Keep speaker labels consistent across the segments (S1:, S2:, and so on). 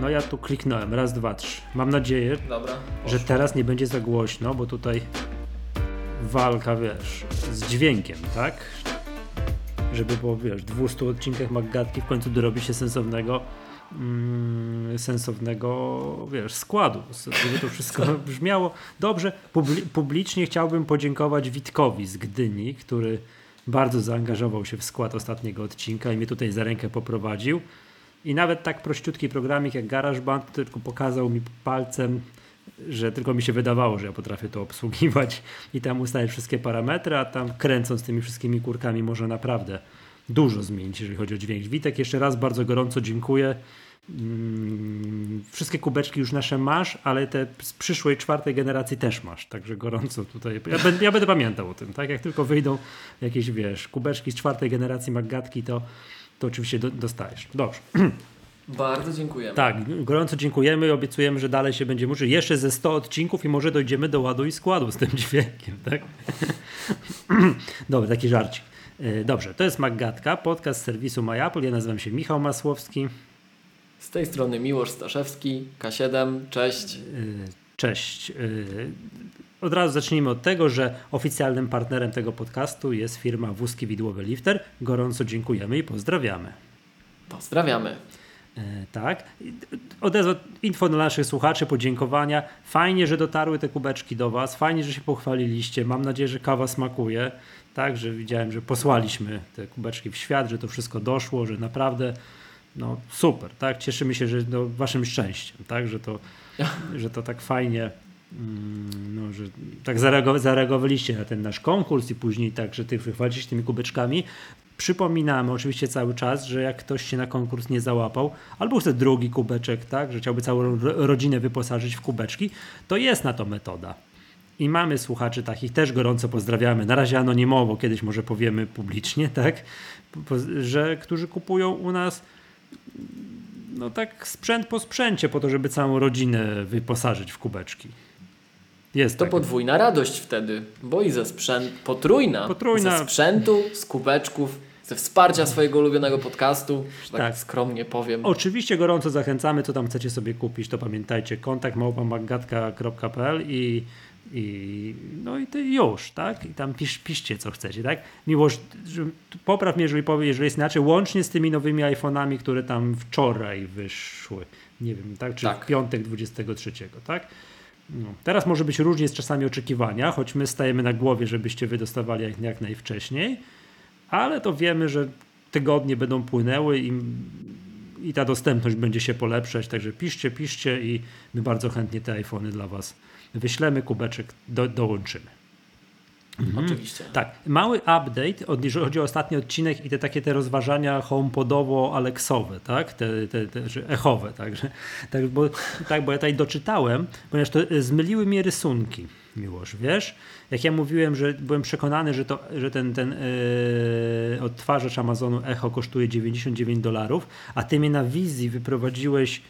S1: No ja tu kliknąłem, raz, dwa, trzy. Mam nadzieję,
S2: Dobra.
S1: że teraz nie będzie za głośno, bo tutaj walka, wiesz, z dźwiękiem, tak? Żeby po, wiesz, 200 odcinkach Maggatki w końcu dorobi się sensownego mm, sensownego, wiesz, składu, żeby to wszystko brzmiało dobrze. Publi publicznie chciałbym podziękować Witkowi z Gdyni, który bardzo zaangażował się w skład ostatniego odcinka i mnie tutaj za rękę poprowadził. I nawet tak prościutki programik jak GarageBand tylko pokazał mi palcem, że tylko mi się wydawało, że ja potrafię to obsługiwać i tam ustalić wszystkie parametry, a tam kręcąc tymi wszystkimi kurkami może naprawdę dużo zmienić, jeżeli chodzi o dźwięk. Witek, jeszcze raz bardzo gorąco dziękuję. Mm, wszystkie kubeczki już nasze masz, ale te z przyszłej czwartej generacji też masz, także gorąco tutaj. Ja będę, ja będę pamiętał o tym, tak? Jak tylko wyjdą jakieś, wiesz, kubeczki z czwartej generacji Maggatki, to, to oczywiście do, dostajesz. Dobrze.
S2: Bardzo dziękujemy.
S1: Tak, gorąco dziękujemy i obiecujemy, że dalej się będzie może jeszcze ze 100 odcinków i może dojdziemy do ładu i składu z tym dźwiękiem, tak? Dobra, taki żarcik. E, dobrze, to jest Maggatka, podcast serwisu MyApple. Ja nazywam się Michał Masłowski.
S2: Z tej strony Miłosz Staszewski, K7, cześć.
S1: E, cześć. E, od razu zacznijmy od tego, że oficjalnym partnerem tego podcastu jest firma Wózki Widłowe Lifter. Gorąco dziękujemy i pozdrawiamy.
S2: Pozdrawiamy.
S1: Tak. Odezwa info dla naszych słuchaczy, podziękowania. Fajnie, że dotarły te kubeczki do Was. Fajnie, że się pochwaliliście. Mam nadzieję, że kawa smakuje. Tak, że widziałem, że posłaliśmy te kubeczki w świat, że to wszystko doszło, że naprawdę no super, tak? Cieszymy się, że no, waszym szczęściem, tak? Że to, że to tak fajnie no, że tak zareagowaliście na ten nasz konkurs i później tak, że ty wychwalicie tymi kubeczkami. Przypominamy oczywiście cały czas, że jak ktoś się na konkurs nie załapał, albo chce drugi kubeczek, tak, że chciałby całą rodzinę wyposażyć w kubeczki, to jest na to metoda. I mamy słuchaczy takich, też gorąco pozdrawiamy. Na razie anonimowo, kiedyś może powiemy publicznie, tak, że którzy kupują u nas no tak sprzęt po sprzęcie po to, żeby całą rodzinę wyposażyć w kubeczki.
S2: Jest to tak. podwójna radość wtedy, bo i ze sprzęt potrójna. potrójna. Ze sprzętu, z kubeczków, ze wsparcia swojego ulubionego podcastu, że tak, tak, skromnie powiem.
S1: Oczywiście gorąco zachęcamy, co tam chcecie sobie kupić, to pamiętajcie, kontakt małpamagatka.pl i i, no i ty już, tak? I tam pisz, piszcie, co chcecie, tak? Miłość, popraw mnie, jeżeli powie, jeżeli jest inaczej, łącznie z tymi nowymi iPhone'ami, które tam wczoraj wyszły. Nie wiem, tak? Czy tak. w piątek 23, tak? No. Teraz może być różnie z czasami oczekiwania, choć my stajemy na głowie, żebyście wy dostawali jak, jak najwcześniej, ale to wiemy, że tygodnie będą płynęły i, i ta dostępność będzie się polepszać, także piszcie, piszcie i my bardzo chętnie te iPhony dla was wyślemy kubeczek, do, dołączymy.
S2: Mhm. Oczywiście.
S1: Tak, mały update, jeżeli chodzi o ostatni odcinek i te takie te rozważania homepodowo-aleksowe, tak, te, te, te echowe, także, tak, bo, tak, bo ja tutaj doczytałem, ponieważ to e, zmyliły mnie rysunki, Miłosz, wiesz, jak ja mówiłem, że byłem przekonany, że, to, że ten, ten yy, odtwarzacz Amazonu Echo kosztuje 99 dolarów, a ty mnie na wizji wyprowadziłeś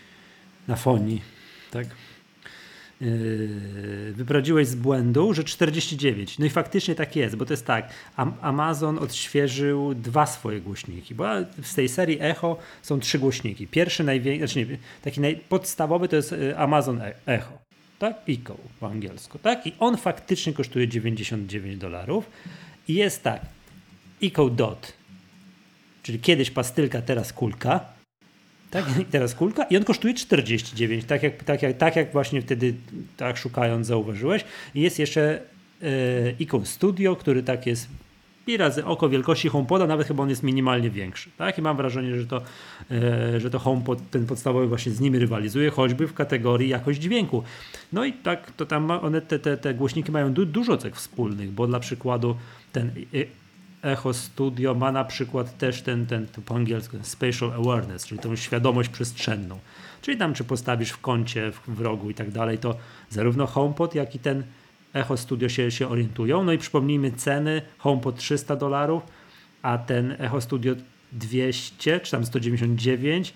S1: na fonii, tak, wyprowadziłeś z błędu, że 49. No i faktycznie tak jest, bo to jest tak. Amazon odświeżył dwa swoje głośniki, bo z tej serii Echo są trzy głośniki. Pierwszy, największy, znaczy nie, taki najpodstawowy to jest y, Amazon e-, Echo, tak? Echo po angielsku, tak? I on faktycznie kosztuje 99 dolarów i jest tak. Echo Dot, czyli kiedyś pastylka, teraz kulka tak? I teraz kulka i on kosztuje 49, tak jak, tak jak, tak jak właśnie wtedy tak szukając zauważyłeś. I jest jeszcze e, Icon Studio, który tak jest i razy oko wielkości HomePoda, nawet chyba on jest minimalnie większy. Tak? I mam wrażenie, że to, e, że to HomePod, ten podstawowy właśnie z nimi rywalizuje, choćby w kategorii jakość dźwięku. No i tak, to tam one, te, te, te głośniki mają du dużo cech wspólnych, bo dla przykładu ten Echo Studio ma na przykład też ten, ten po angielsku spatial awareness, czyli tą świadomość przestrzenną. Czyli tam, czy postawisz w kącie, w, rogu i tak dalej, to zarówno HomePod, jak i ten Echo Studio się, się orientują. No i przypomnijmy ceny, HomePod 300 dolarów, a ten Echo Studio 200, czy tam 199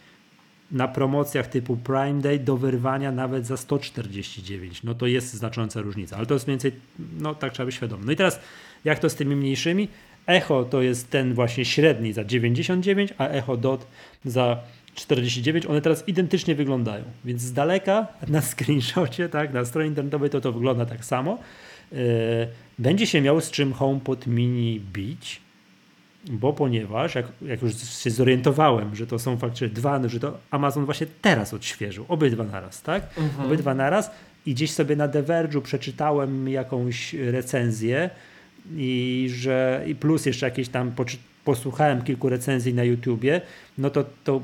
S1: na promocjach typu Prime Day do wyrwania nawet za 149. No to jest znacząca różnica, ale to jest mniej więcej, no tak trzeba być świadomy. No i teraz jak to z tymi mniejszymi? Echo to jest ten właśnie średni za 99, a Echo Dot za 49, one teraz identycznie wyglądają. Więc z daleka na screenshocie, tak, na stronie internetowej to to wygląda tak samo. Yy, będzie się miał z czym HomePod Mini bić, bo ponieważ, jak, jak już się zorientowałem, że to są faktycznie dwa, że to Amazon właśnie teraz odświeżył, obydwa naraz, tak? Mhm. Obydwa naraz i gdzieś sobie na The Verge'u przeczytałem jakąś recenzję i że i plus jeszcze jakieś tam posłuchałem kilku recenzji na YouTubie, no to, to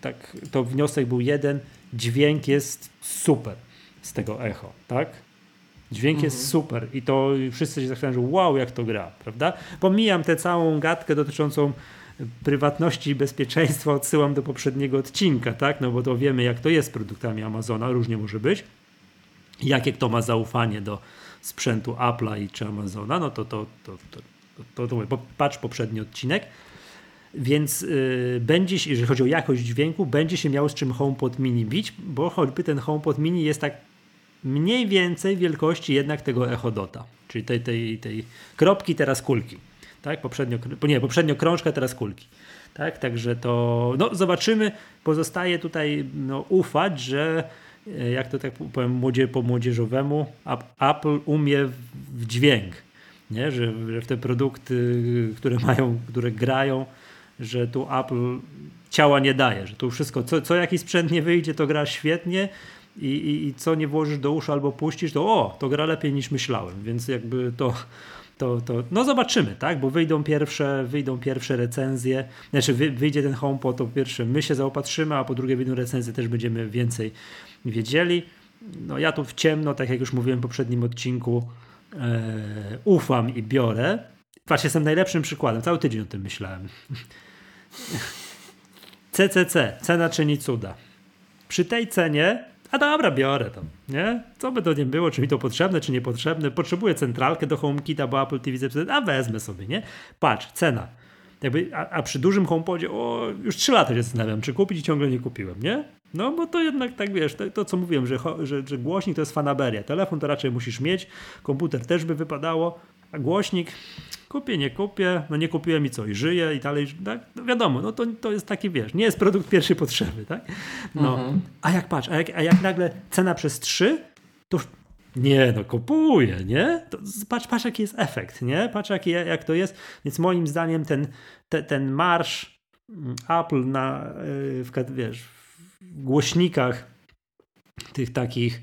S1: tak, to wniosek był jeden, dźwięk jest super z tego echo, tak? Dźwięk mhm. jest super i to wszyscy się zastanawiają, że wow, jak to gra, prawda? Pomijam tę całą gadkę dotyczącą prywatności i bezpieczeństwa, odsyłam do poprzedniego odcinka, tak? No bo to wiemy, jak to jest z produktami Amazona, różnie może być. Jakie kto ma zaufanie do sprzętu Apple'a i czy Amazona, no to to, to, to, to, to, to patrz poprzedni odcinek. Więc yy, będzie, jeżeli chodzi o jakość dźwięku, będzie się miał z czym HomePod Mini bić, bo choćby ten HomePod Mini jest tak mniej więcej wielkości jednak tego Echodota, czyli tej, tej, tej kropki, teraz kulki. Tak? Poprzednio, nie, poprzednio krążka, teraz kulki. Tak? Także to no, zobaczymy. Pozostaje tutaj no, ufać, że jak to tak powiem młodzie, po młodzieżowemu, Apple umie w dźwięk. Nie? Że, że w te produkty, które mają, które grają, że tu Apple ciała nie daje, że tu wszystko, co, co jakiś sprzęt nie wyjdzie, to gra świetnie, i, i, i co nie włożysz do uszu albo puścisz, to o, to gra lepiej niż myślałem, więc jakby to, to, to no zobaczymy, tak, bo wyjdą pierwsze, wyjdą pierwsze recenzje, znaczy wy, wyjdzie ten HomePod, to po pierwsze my się zaopatrzymy, a po drugie wyjdą recenzje, też będziemy więcej wiedzieli. No ja tu w ciemno, tak jak już mówiłem w poprzednim odcinku, e, ufam i biorę. Patrz, jestem najlepszym przykładem, cały tydzień o tym myślałem. CCC, cena czyni cuda. Przy tej cenie a dobra, biorę tam, nie? Co by to nie było, czy mi to potrzebne, czy niepotrzebne. Potrzebuję centralkę do HomeKita, bo Apple TV a wezmę sobie, nie? Patrz, cena. Jakby, a, a przy dużym HomePodzie, o, już 3 lata się zastanawiam, czy kupić i ciągle nie kupiłem, nie? No bo to jednak tak wiesz, to, to co mówiłem, że, że, że głośnik to jest fanaberia. Telefon to raczej musisz mieć, komputer też by wypadało, a głośnik kupię, nie kupię, no nie kupiłem i co, i żyję i dalej, tak? No wiadomo, no to, to jest taki, wiesz, nie jest produkt pierwszej potrzeby, tak? No, mhm. a jak patrz, a jak, a jak nagle cena przez trzy, to nie, no kupuję, nie? To patrz, patrz jaki jest efekt, nie? Patrz jaki, jak to jest, więc moim zdaniem ten, te, ten marsz mm, Apple na, y, w, wiesz, głośnikach tych takich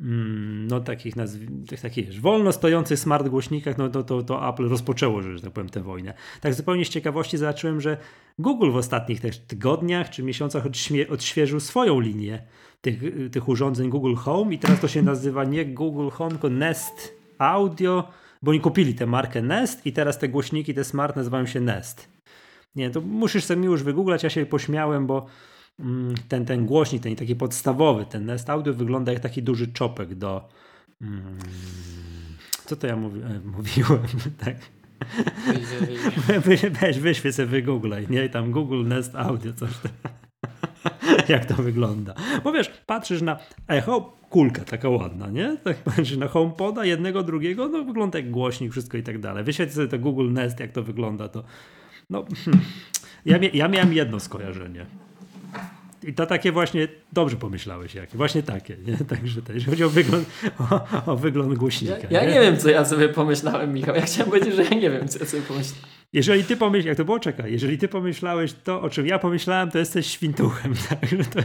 S1: Mm, no takich nazw- takich wiesz, wolno stojących smart głośnikach, no to, to, to Apple rozpoczęło, że, tak powiem, tę wojnę. Tak zupełnie z ciekawości zobaczyłem, że Google w ostatnich też tygodniach czy miesiącach odśmie- odświeżył swoją linię tych, tych urządzeń Google Home i teraz to się nazywa nie Google Home, tylko Nest Audio, bo oni kupili tę markę Nest i teraz te głośniki, te smart nazywają się Nest. Nie, to musisz sobie już wygooglać, ja się pośmiałem, bo ten, ten głośnik, ten taki podstawowy, ten Nest Audio wygląda jak taki duży czopek do... Hmm, co to ja mówi, e, mówiłem? tak. Weź, weź sobie wygooglaj, nie? Tam Google Nest Audio, coś tam. jak to wygląda. Bo wiesz, patrzysz na echo, kulka taka ładna, nie? Tak patrzysz na HomePoda, jednego, drugiego, no wygląda jak głośnik, wszystko i tak dalej. Wyświetl sobie to Google Nest, jak to wygląda, to no... Hmm. Ja, ja miałem jedno skojarzenie. I to takie właśnie, dobrze pomyślałeś jakie, właśnie takie, nie? Także to, jeżeli chodzi o wygląd, o, o wygląd głośnika.
S2: Ja, ja nie? nie? wiem, co ja sobie pomyślałem, Michał. Ja chciałem powiedzieć, że ja nie wiem, co ja sobie pomyślałem.
S1: Jeżeli ty pomyślałeś, jak to było, czekaj, jeżeli ty pomyślałeś to, o czym ja pomyślałem, to jesteś świntuchem. Także to...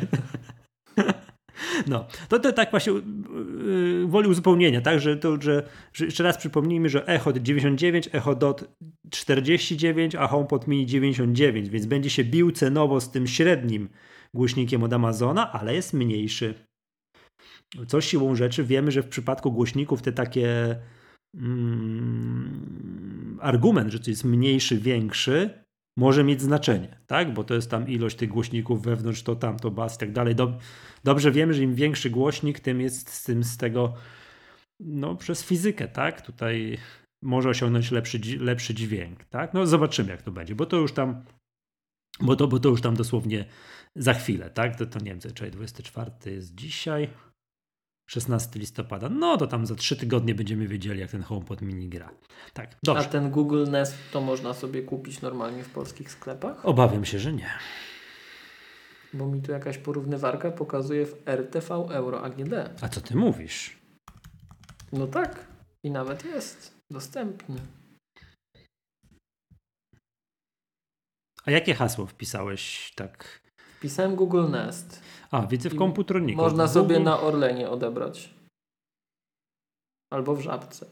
S1: No, to, to tak właśnie yy, woli uzupełnienia, tak, że, to, że, że jeszcze raz przypomnijmy, że Echo 99, Echo Dot 49, a HomePod Mini 99, więc będzie się bił cenowo z tym średnim głośnikiem od Amazona, ale jest mniejszy. Co siłą rzeczy wiemy, że w przypadku głośników te takie mm, argument, że to jest mniejszy, większy, może mieć znaczenie, tak? Bo to jest tam ilość tych głośników wewnątrz, to tam, to bas i tak dalej. Dobrze wiemy, że im większy głośnik, tym jest z tym z tego no przez fizykę, tak? Tutaj może osiągnąć lepszy, lepszy dźwięk, tak? No zobaczymy jak to będzie, bo to już tam bo to, bo to już tam dosłownie za chwilę, tak? To, to nie wiem, czyli 24 jest dzisiaj, 16 listopada. No to tam za 3 tygodnie będziemy wiedzieli, jak ten HomePod mini gra. Tak, dobrze.
S2: A ten Google Nest to można sobie kupić normalnie w polskich sklepach?
S1: Obawiam się, że nie.
S2: Bo mi tu jakaś porównywarka pokazuje w RTV Euro AGD.
S1: A co ty mówisz?
S2: No tak. I nawet jest dostępny.
S1: A jakie hasło wpisałeś tak?
S2: Wpisałem Google Nest.
S1: A, widzę w komputerniku.
S2: Można Google... sobie na Orlenie odebrać. Albo w Żabce.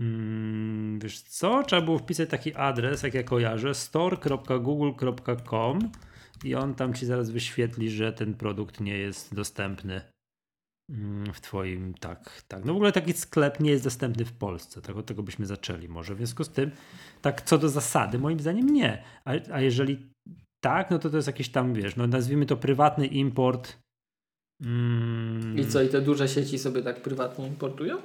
S1: Hmm, wiesz co? Trzeba było wpisać taki adres, jak ja kojarzę, store.google.com i on tam ci zaraz wyświetli, że ten produkt nie jest dostępny mm, w twoim, tak, tak. No w ogóle taki sklep nie jest dostępny w Polsce, tak od tego byśmy zaczęli może. W związku z tym, tak co do zasady, moim zdaniem nie. A, a jeżeli tak, no to to jest jakiś tam, wiesz, no nazwijmy to prywatny import.
S2: Mm. I co, i te duże sieci sobie tak prywatnie importują?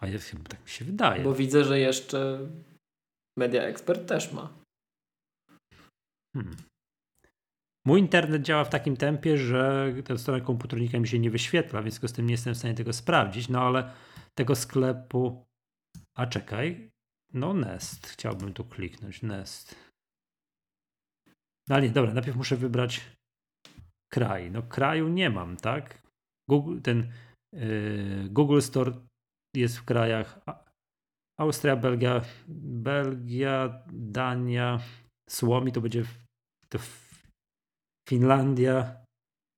S1: A jest chyba tak mi się wydaje.
S2: Bo widzę, że jeszcze Media Expert też ma. Hmm.
S1: Mój internet działa w takim tempie, że ta strona komputernika mi się nie wyświetla, więc z tym nie jestem w stanie tego sprawdzić, no ale tego sklepu. A czekaj. No Nest. Chciałbym tu kliknąć. Nest. No ale nie, dobra, najpierw muszę wybrać kraj. No kraju nie mam, tak? Google, ten yy, Google Store jest w krajach Austria, Belgia, Belgia, Dania, Słomi to będzie to Finlandia,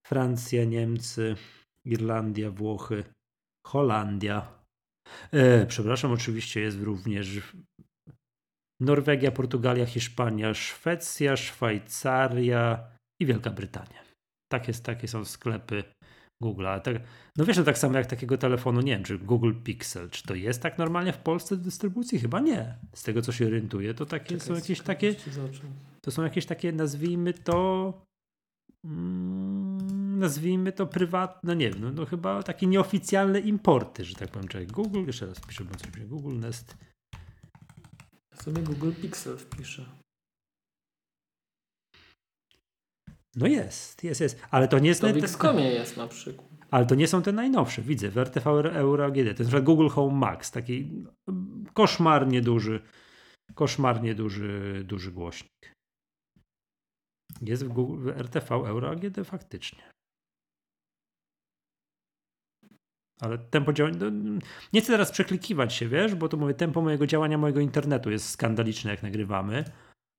S1: Francja, Niemcy, Irlandia, Włochy, Holandia. E, przepraszam, oczywiście jest również Norwegia, Portugalia, Hiszpania, Szwecja, Szwajcaria i Wielka Brytania. Tak jest, takie są sklepy Google. Tak, no wiesz, no tak samo jak takiego telefonu, nie wiem, czy Google Pixel, czy to jest tak normalnie w Polsce do dystrybucji? Chyba nie. Z tego, co się orientuję, to takie Czekaj, są jakieś takie, to są jakieś takie, nazwijmy to, mm, nazwijmy to prywatne, no nie wiem, no, no, chyba takie nieoficjalne importy, że tak powiem. Czekaj, Google, jeszcze raz piszę, bo coś Google Nest.
S2: Sobie Google Pixel wpiszę.
S1: No jest, jest, jest. Ale to nie jest...
S2: To w Xcomie jest na przykład.
S1: Ale to nie są te najnowsze. Widzę w RTV Euro AGD. To jest na przykład Google Home Max. Taki koszmarnie duży, koszmarnie duży, duży głośnik. Jest w, Google, w RTV Euro AGD faktycznie. Ale tempo działania. No, nie chcę teraz przeklikiwać się, wiesz, bo to mówię, tempo mojego działania, mojego internetu jest skandaliczne, jak nagrywamy.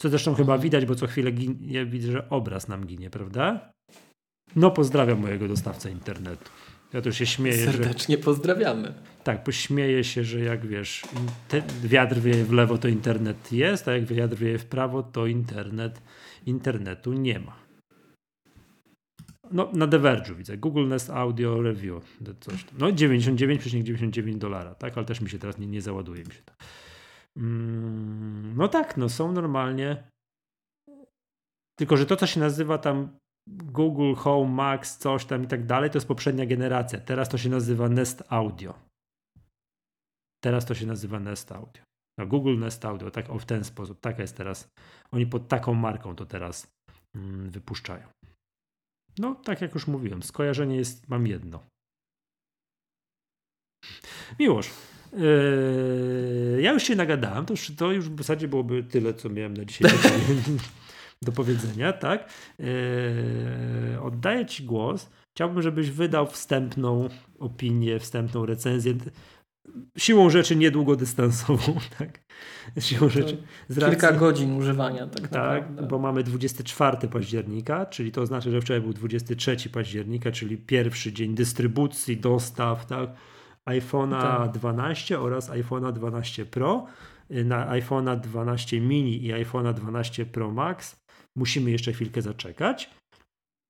S1: Co zresztą chyba widać, bo co chwilę ginie, widzę, że obraz nam ginie, prawda? No pozdrawiam mojego dostawcę internetu. Ja też się śmieję.
S2: Serdecznie
S1: że,
S2: pozdrawiamy.
S1: Tak, pośmieję się, że jak wiesz, wiatr wieje w lewo, to internet jest, a jak wiatr wieje w prawo, to internet, internetu nie ma. No, na Diverge'u widzę. Google Nest Audio Review. Coś tam. No 99,99 ,99 dolara, tak? Ale też mi się teraz nie, nie załaduje mi się to. Mm, no tak, no są normalnie. Tylko, że to, co się nazywa tam Google Home Max, coś tam i tak dalej, to jest poprzednia generacja. Teraz to się nazywa Nest Audio. Teraz to się nazywa Nest Audio. No, Google Nest Audio, tak o w ten sposób. Taka jest teraz. Oni pod taką marką to teraz mm, wypuszczają. No, tak jak już mówiłem, skojarzenie jest, mam jedno. Miłość. Yy, ja już się nagadałem, to już, to już w zasadzie byłoby tyle, co miałem na dzisiaj do powiedzenia, tak? Yy, oddaję Ci głos. Chciałbym, żebyś wydał wstępną opinię, wstępną recenzję. Siłą rzeczy niedługodystansową, tak? Siłą rzeczy.
S2: Racji, kilka godzin używania, tak,
S1: tak bo mamy 24 października, czyli to znaczy, że wczoraj był 23 października, czyli pierwszy dzień dystrybucji, dostaw, tak? iPhone'a tak. 12 oraz iPhone'a 12 Pro. Na iPhone'a 12 mini i iPhone'a 12 Pro Max musimy jeszcze chwilkę zaczekać.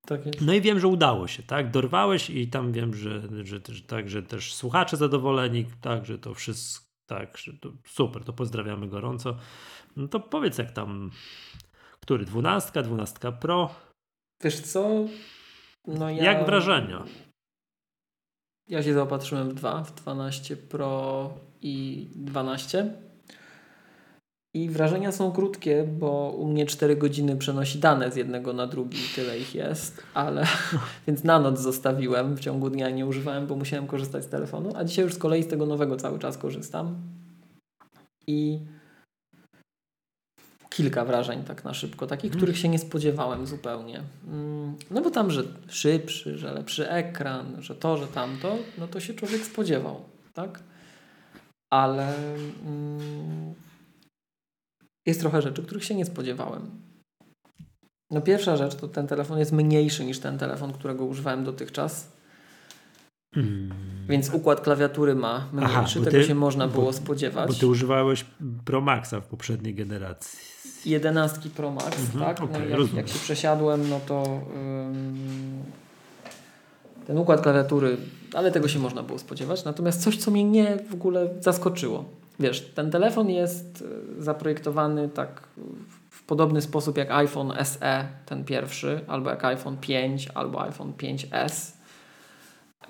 S1: Tak no i wiem, że udało się, tak? Dorwałeś i tam wiem, że, że, że, tak, że też słuchacze zadowoleni, tak, że to wszystko, tak, że to super, to pozdrawiamy gorąco. No to powiedz jak tam, który, 12, 12 Pro?
S2: Wiesz co?
S1: No ja... Jak wrażenia?
S2: Ja się zaopatrzyłem w dwa, w 12 Pro i 12. I wrażenia są krótkie, bo u mnie 4 godziny przenosi dane z jednego na drugi, tyle ich jest, ale więc na noc zostawiłem, w ciągu dnia nie używałem, bo musiałem korzystać z telefonu, a dzisiaj już z kolei z tego nowego cały czas korzystam. I kilka wrażeń tak na szybko, takich, hmm. których się nie spodziewałem zupełnie. Mm, no bo tam, że szybszy, że lepszy ekran, że to, że tamto, no to się człowiek spodziewał, tak? Ale mm, jest trochę rzeczy, których się nie spodziewałem. No pierwsza rzecz to ten telefon jest mniejszy niż ten telefon, którego używałem dotychczas. Hmm. Więc układ klawiatury ma mniejszy, Aha, tego ty, się można było spodziewać.
S1: Bo ty używałeś Pro Maxa w poprzedniej generacji.
S2: 11 Pro Max, mhm, tak? Okay, no jak, jak, się przesiadłem, no to ten układ klawiatury, ale tego się można było spodziewać. Natomiast coś, co mnie nie w ogóle zaskoczyło. Wiesz, ten telefon jest y, zaprojektowany tak w podobny sposób jak iPhone SE, ten pierwszy, albo jak iPhone 5, albo iPhone 5S.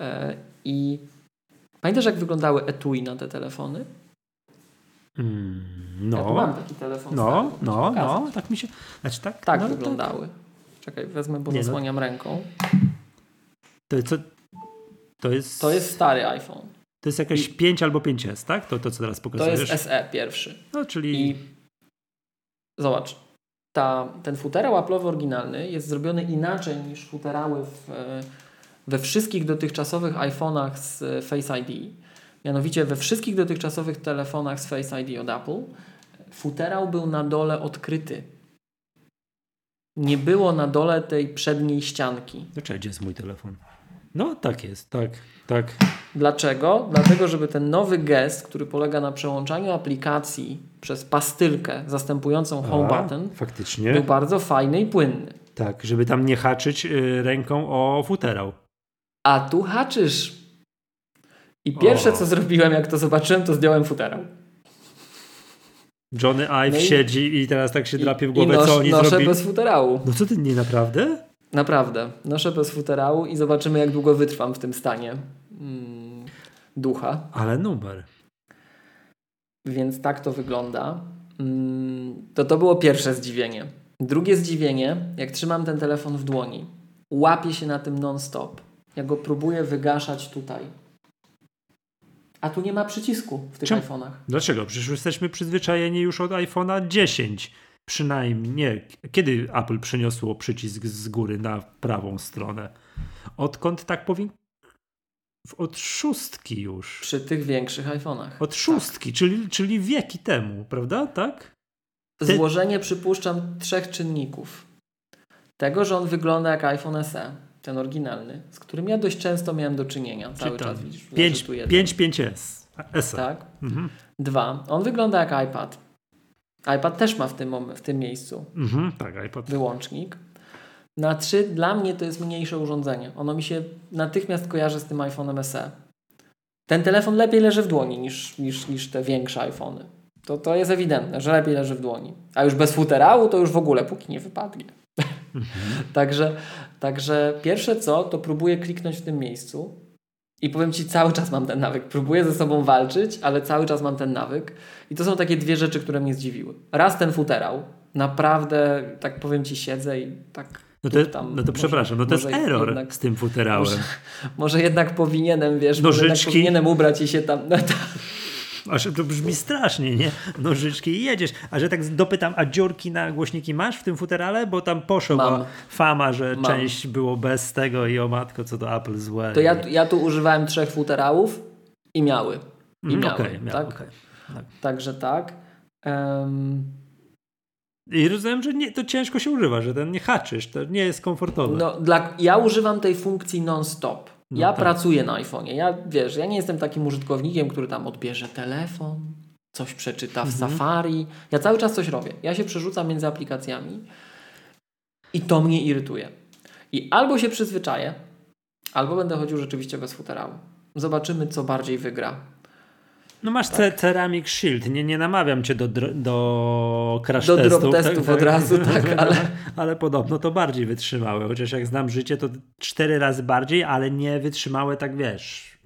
S2: E, I pamiętasz, jak wyglądały etui na te telefony?
S1: Mm, no. Ja
S2: tu mam taki telefon.
S1: No, stary, no, no, tak mi się. Znaczy, tak
S2: tak no, wyglądały. Tak. Czekaj, wezmę, bo Nie, no. zasłaniam no. ręką.
S1: To, to jest.
S2: To jest stary iPhone.
S1: To jest jakieś I... 5 albo 5S, tak? To, to co teraz pokazujesz?
S2: To jest SE pierwszy.
S1: No, czyli. I
S2: zobacz, ta, ten futerał Apple'owy oryginalny jest zrobiony inaczej niż futerały w, we wszystkich dotychczasowych iPhone'ach z Face ID. Mianowicie we wszystkich dotychczasowych telefonach z Face ID od Apple futerał był na dole odkryty. Nie było na dole tej przedniej ścianki.
S1: Dlaczego gdzie jest mój telefon? No tak jest, tak, tak.
S2: Dlaczego? Dlatego, żeby ten nowy gest, który polega na przełączaniu aplikacji przez pastylkę zastępującą home A, button,
S1: faktycznie.
S2: był bardzo fajny i płynny.
S1: Tak, żeby tam nie haczyć y, ręką o futerał.
S2: A tu haczysz. I pierwsze, o. co zrobiłem, jak to zobaczyłem, to zdjąłem futerał.
S1: Johnny Ive no siedzi i teraz tak się drapie w głowę, nos, co oni
S2: noszę
S1: zrobili.
S2: bez futerału.
S1: No co ty, nie naprawdę?
S2: Naprawdę. Noszę bez futerału i zobaczymy, jak długo wytrwam w tym stanie mm, ducha.
S1: Ale numer.
S2: Więc tak to wygląda. Mm, to to było pierwsze zdziwienie. Drugie zdziwienie, jak trzymam ten telefon w dłoni, łapię się na tym non-stop. Ja go próbuję wygaszać tutaj. A tu nie ma przycisku w tych Czemu? iPhone'ach.
S1: Dlaczego? Przecież jesteśmy przyzwyczajeni już od iPhone'a 10 przynajmniej. Nie. Kiedy Apple przeniosło przycisk z góry na prawą stronę? Odkąd tak powiem? Od szóstki już.
S2: Przy tych większych iPhone'ach.
S1: Od szóstki, tak. czyli, czyli wieki temu, prawda? Tak?
S2: Te... Złożenie przypuszczam trzech czynników. Tego, że on wygląda jak iPhone SE, ten oryginalny, z którym ja dość często miałem do czynienia. Cały czas widzisz.
S1: 5, 5, 5S. SE.
S2: Tak. Mhm. Dwa, on wygląda jak iPad iPad też ma w tym, w tym miejscu
S1: mhm, tak, iPad.
S2: wyłącznik. Na 3 dla mnie to jest mniejsze urządzenie. Ono mi się natychmiast kojarzy z tym iPhone'em SE. Ten telefon lepiej leży w dłoni niż, niż, niż te większe iPhony. To, to jest ewidentne, że lepiej leży w dłoni. A już bez futerału to już w ogóle, póki nie wypadnie. Mhm. także, także pierwsze co, to próbuję kliknąć w tym miejscu i powiem Ci, cały czas mam ten nawyk. Próbuję ze sobą walczyć, ale cały czas mam ten nawyk. I to są takie dwie rzeczy, które mnie zdziwiły. Raz ten futerał. Naprawdę, tak powiem Ci, siedzę i tak
S1: no to, tam, no to przepraszam, no to jest error jednak, z tym futerałem.
S2: Może, może jednak powinienem, wiesz, Nożyczki. może jednak powinienem ubrać i się tam... No to,
S1: Aż to brzmi strasznie, nie? Nożyczki i jedziesz. A że tak dopytam, a dziurki na głośniki masz w tym futerale? Bo tam poszła fama, że Mam. część było bez tego i o matko, co do Apple złe.
S2: To ja, ja tu używałem trzech futerałów i miały. I mm, miały, okay, miał, tak? Okay. tak? Także tak. Um,
S1: i rozumiem, że nie, to ciężko się używa, że ten nie haczysz, to nie jest komfortowe.
S2: No, dla, ja używam tej funkcji non-stop. No ja tak. pracuję na iPhone'ie. Ja wiesz, ja nie jestem takim użytkownikiem, który tam odbierze telefon, coś przeczyta w mhm. Safari. Ja cały czas coś robię. Ja się przerzucam między aplikacjami i to mnie irytuje. I albo się przyzwyczaję, albo będę chodził rzeczywiście bez futerału. Zobaczymy, co bardziej wygra.
S1: No masz tak. Ceramic Shield, nie, nie namawiam cię do, do crash do testów.
S2: Do testów tak, od razu, tak, ale...
S1: ale podobno to bardziej wytrzymałe, chociaż jak znam życie to cztery razy bardziej, ale nie wytrzymałe tak wiesz,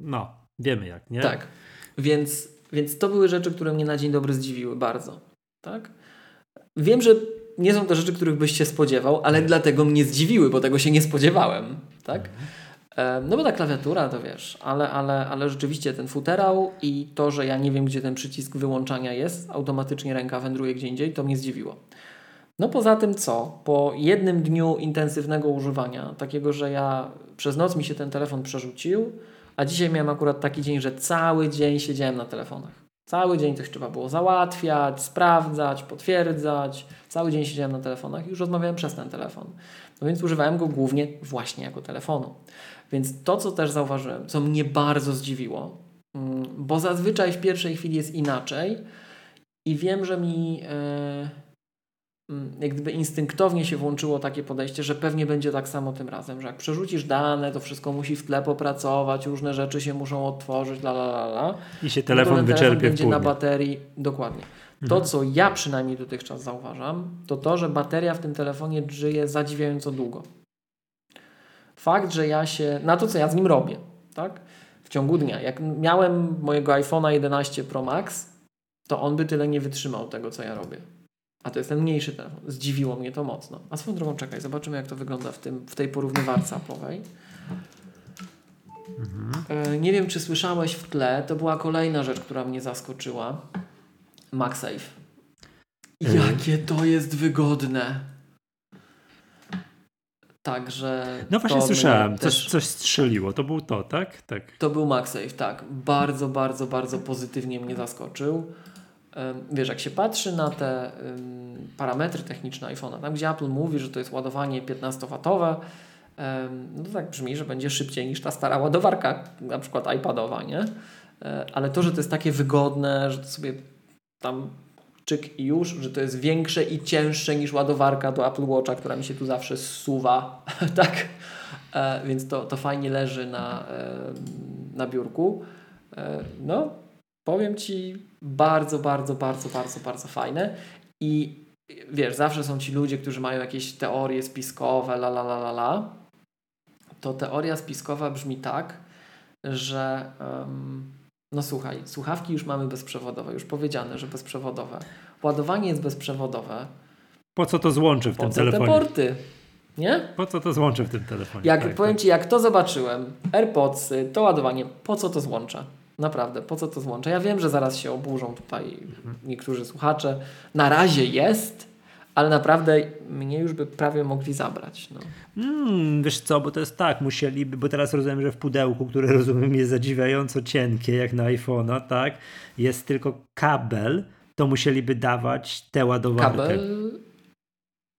S1: no, wiemy jak, nie?
S2: Tak, więc, więc to były rzeczy, które mnie na dzień dobry zdziwiły bardzo, tak? Wiem, że nie są to rzeczy, których byś się spodziewał, ale dlatego mnie zdziwiły, bo tego się nie spodziewałem, tak? No bo ta klawiatura to wiesz, ale, ale, ale rzeczywiście ten futerał i to, że ja nie wiem, gdzie ten przycisk wyłączania jest, automatycznie ręka wędruje gdzie indziej, to mnie zdziwiło. No poza tym co? Po jednym dniu intensywnego używania, takiego, że ja przez noc mi się ten telefon przerzucił, a dzisiaj miałem akurat taki dzień, że cały dzień siedziałem na telefonach. Cały dzień coś trzeba było załatwiać, sprawdzać, potwierdzać. Cały dzień siedziałem na telefonach i już rozmawiałem przez ten telefon. No więc używałem go głównie właśnie jako telefonu. Więc to, co też zauważyłem, co mnie bardzo zdziwiło, mm, bo zazwyczaj w pierwszej chwili jest inaczej i wiem, że mi e, mm, jak gdyby instynktownie się włączyło takie podejście, że pewnie będzie tak samo tym razem, że jak przerzucisz dane, to wszystko musi w tle popracować, różne rzeczy się muszą otworzyć, la la la la.
S1: I się telefon no wyczerpie telefon
S2: będzie na baterii, dokładnie. To, mhm. co ja przynajmniej dotychczas zauważam, to to, że bateria w tym telefonie żyje zadziwiająco długo. Fakt, że ja się, na to co ja z nim robię, tak? W ciągu dnia. Jak miałem mojego iPhone'a 11 Pro Max, to on by tyle nie wytrzymał tego, co ja robię. A to jest ten mniejszy telefon. Zdziwiło mnie to mocno. A swoją drogą, czekaj, zobaczymy, jak to wygląda w, tym, w tej porównywarce Apple'owej. Mhm. E, nie wiem, czy słyszałeś w tle, to była kolejna rzecz, która mnie zaskoczyła. MagSafe. Y. Jakie to jest wygodne. Także.
S1: No właśnie słyszałem, coś, coś strzeliło. To był to, tak? tak?
S2: To był MagSafe, tak. Bardzo, bardzo, bardzo pozytywnie mnie zaskoczył. Wiesz, jak się patrzy na te parametry techniczne iPhone'a, tam gdzie Apple mówi, że to jest ładowanie 15W, um, no to tak brzmi, że będzie szybciej niż ta stara ładowarka, na przykład iPadowa, nie? E, ale to, że to jest takie wygodne, że to sobie tam czyk i już, że to jest większe i cięższe niż ładowarka do Apple Watcha, która mi się tu zawsze zsuwa, tak? E, więc to, to fajnie leży na, e, na biurku. E, no, powiem Ci, bardzo, bardzo, bardzo, bardzo, bardzo fajne i wiesz, zawsze są ci ludzie, którzy mają jakieś teorie spiskowe, la, la, la, la, la. To teoria spiskowa brzmi tak, że um, no słuchaj, słuchawki już mamy bezprzewodowe, już powiedziane, że bezprzewodowe. Ładowanie jest bezprzewodowe.
S1: Po co to złączy w po tym co telefonie?
S2: te porty? Nie?
S1: Po co to złączy w tym telefonie?
S2: Jak tak, powiem tak. Ci, jak to zobaczyłem, AirPodsy, to ładowanie, po co to złącza? Naprawdę, po co to złącza? Ja wiem, że zaraz się oburzą tutaj mhm. niektórzy słuchacze. Na razie jest, ale naprawdę mnie już by prawie mogli zabrać. No.
S1: Mm, wiesz co, bo to jest tak, musieliby, bo teraz rozumiem, że w pudełku, które rozumiem jest zadziwiająco cienkie, jak na iPhone'a, tak, jest tylko kabel, to musieliby dawać tę ładowarkę.
S2: Kabel?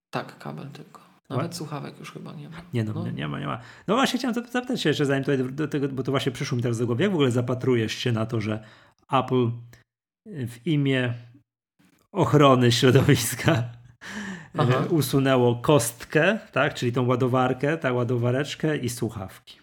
S2: Tak, kabel tylko. Nawet What? słuchawek już chyba nie ma.
S1: Nie, no, no. Nie, nie, ma, nie ma. No właśnie chciałem zapytać się jeszcze zanim tutaj do tego, bo to właśnie przyszło mi teraz do głowy. Jak w ogóle zapatrujesz się na to, że Apple w imię ochrony środowiska Aha. usunęło kostkę, tak, czyli tą ładowarkę, ta ładowareczkę i słuchawki.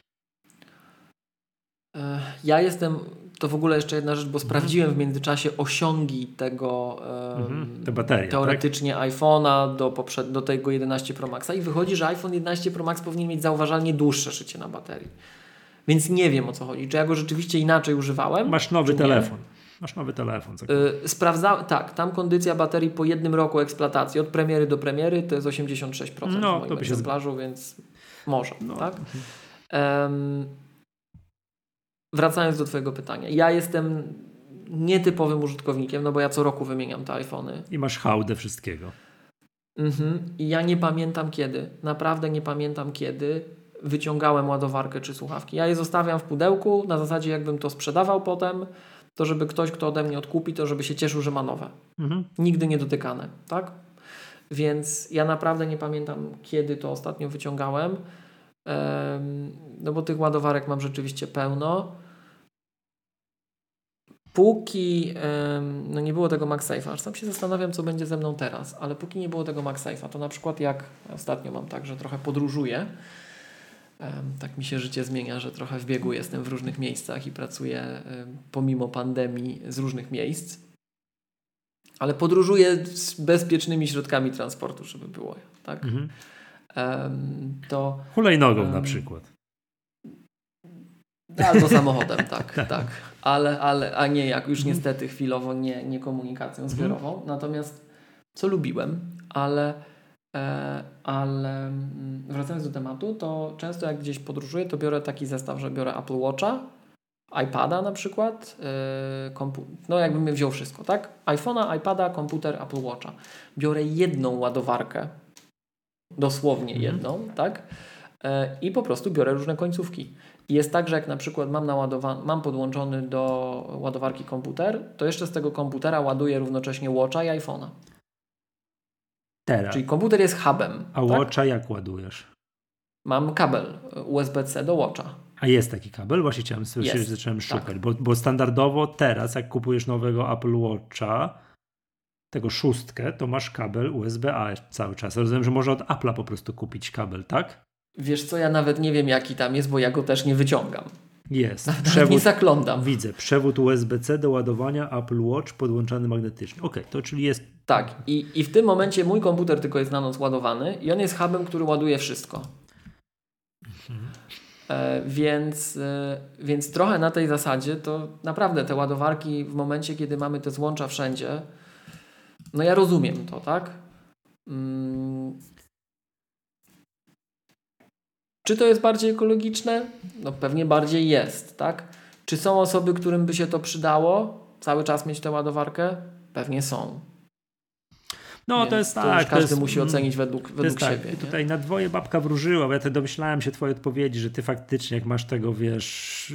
S2: E, ja jestem, to w ogóle jeszcze jedna rzecz, bo sprawdziłem w międzyczasie osiągi tego
S1: mhm, te baterie,
S2: teoretycznie tak? iPhone'a do, poprzed, do tego 11 Pro Maxa i wychodzi, że iPhone 11 Pro Max powinien mieć zauważalnie dłuższe życie na baterii. Więc nie wiem o co chodzi. Czy ja go rzeczywiście inaczej używałem?
S1: Masz nowy telefon. Nie? Masz nowy telefon.
S2: Yy, sprawdza, tak, tam kondycja baterii po jednym roku eksploatacji od premiery do premiery to jest 86% no, w moim egzemplarzu, więc może, no. tak? Um, wracając do Twojego pytania. Ja jestem nietypowym użytkownikiem, no bo ja co roku wymieniam te iPhony.
S1: I masz hałdę wszystkiego.
S2: Mhm. I ja nie pamiętam kiedy, naprawdę nie pamiętam kiedy wyciągałem ładowarkę czy słuchawki. Ja je zostawiam w pudełku na zasadzie jakbym to sprzedawał potem, to żeby ktoś, kto ode mnie odkupi, to żeby się cieszył, że ma nowe. Mhm. Nigdy nie dotykane, tak? Więc ja naprawdę nie pamiętam, kiedy to ostatnio wyciągałem. No bo tych ładowarek mam rzeczywiście pełno. Póki no nie było tego MagSafe'a, aż sam się zastanawiam, co będzie ze mną teraz, ale póki nie było tego MagSafe'a, to na przykład jak ostatnio mam tak, że trochę podróżuję, tak mi się życie zmienia, że trochę w biegu jestem w różnych miejscach i pracuję pomimo pandemii z różnych miejsc. Ale podróżuję z bezpiecznymi środkami transportu, żeby było. Tak? Mhm. To,
S1: Hulajnogą um, na przykład.
S2: Albo samochodem, tak, tak, tak. Ale, ale, a nie, jak już mhm. niestety chwilowo nie, nie komunikacją zbiorową. Mhm. Natomiast co lubiłem, ale ale mm, wracając do tematu, to często jak gdzieś podróżuję, to biorę taki zestaw, że biorę Apple Watcha, iPada na przykład, yy, no jakbym wziął wszystko, tak? iPhone'a, iPada, komputer, Apple Watcha. Biorę jedną ładowarkę, dosłownie mhm. jedną, tak? Yy, I po prostu biorę różne końcówki. Jest tak, że jak na przykład mam, naładowa- mam podłączony do ładowarki komputer, to jeszcze z tego komputera ładuję równocześnie Watcha i iPhone'a.
S1: Teraz.
S2: Czyli komputer jest hubem.
S1: A tak? Watcha jak ładujesz?
S2: Mam kabel USB-C do Watcha.
S1: A jest taki kabel? Właśnie chciałem słyszeć, jest. zacząłem tak. szukać, tak. bo, bo standardowo teraz, jak kupujesz nowego Apple Watcha, tego szóstkę, to masz kabel USB-A cały czas. Rozumiem, że może od Apple'a po prostu kupić kabel, tak?
S2: Wiesz co, ja nawet nie wiem jaki tam jest, bo ja go też nie wyciągam.
S1: Jest.
S2: Nawet przewód, nie zaglądam.
S1: Widzę. Przewód USB-C do ładowania Apple Watch podłączany magnetycznie. Ok, to czyli jest...
S2: Tak. I, I w tym momencie mój komputer tylko jest na noc ładowany i on jest hubem, który ładuje wszystko. Mhm. E, więc, e, więc trochę na tej zasadzie to naprawdę te ładowarki w momencie, kiedy mamy te złącza wszędzie, no ja rozumiem to, tak? Mm. Czy to jest bardziej ekologiczne? No pewnie bardziej jest, tak? Czy są osoby, którym by się to przydało? Cały czas mieć tę ładowarkę? Pewnie są.
S1: No Więc to jest tak.
S2: To każdy jest, musi mm, ocenić według, według tak. siebie.
S1: Tak. Tutaj na dwoje babka wróżyła, bo ja te domyślałem się twojej odpowiedzi, że ty faktycznie jak masz tego, wiesz,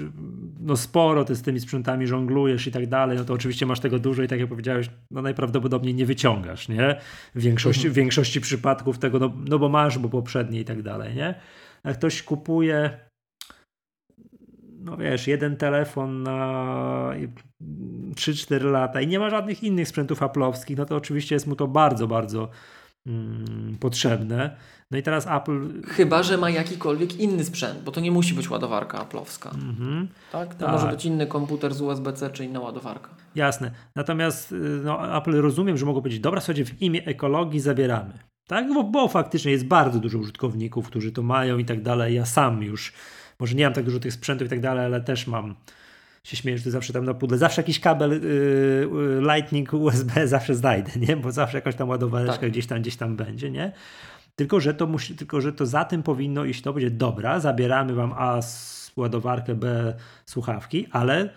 S1: no sporo, ty z tymi sprzętami żonglujesz i tak dalej, no to oczywiście masz tego dużo i tak jak powiedziałeś, no najprawdopodobniej nie wyciągasz, nie? W większości, mhm. w większości przypadków tego, no, no bo masz, bo poprzednie i tak dalej, nie? Jak ktoś kupuje no wiesz, jeden telefon na 3-4 lata i nie ma żadnych innych sprzętów aplowskich, no to oczywiście jest mu to bardzo, bardzo mm, potrzebne. No i teraz Apple.
S2: Chyba, że ma jakikolwiek inny sprzęt, bo to nie musi być ładowarka aplowska. Mm-hmm. Tak? To tak. może być inny komputer z USB-C czy inna ładowarka.
S1: Jasne. Natomiast y, no, Apple rozumiem, że mogą powiedzieć, dobra, słuchajcie, w imię ekologii zabieramy. Tak? Bo, bo faktycznie jest bardzo dużo użytkowników, którzy to mają i tak dalej. Ja sam już może nie mam tak dużo tych sprzętów i tak dalej, ale też mam się śmieję, że zawsze tam na pudle, zawsze jakiś kabel yy, Lightning USB zawsze znajdę, nie? Bo zawsze jakaś tam ładowareczka tak. gdzieś tam, gdzieś tam będzie, nie? Tylko że, to musi, tylko, że to za tym powinno iść, to będzie dobra, zabieramy wam A ładowarkę, B słuchawki, ale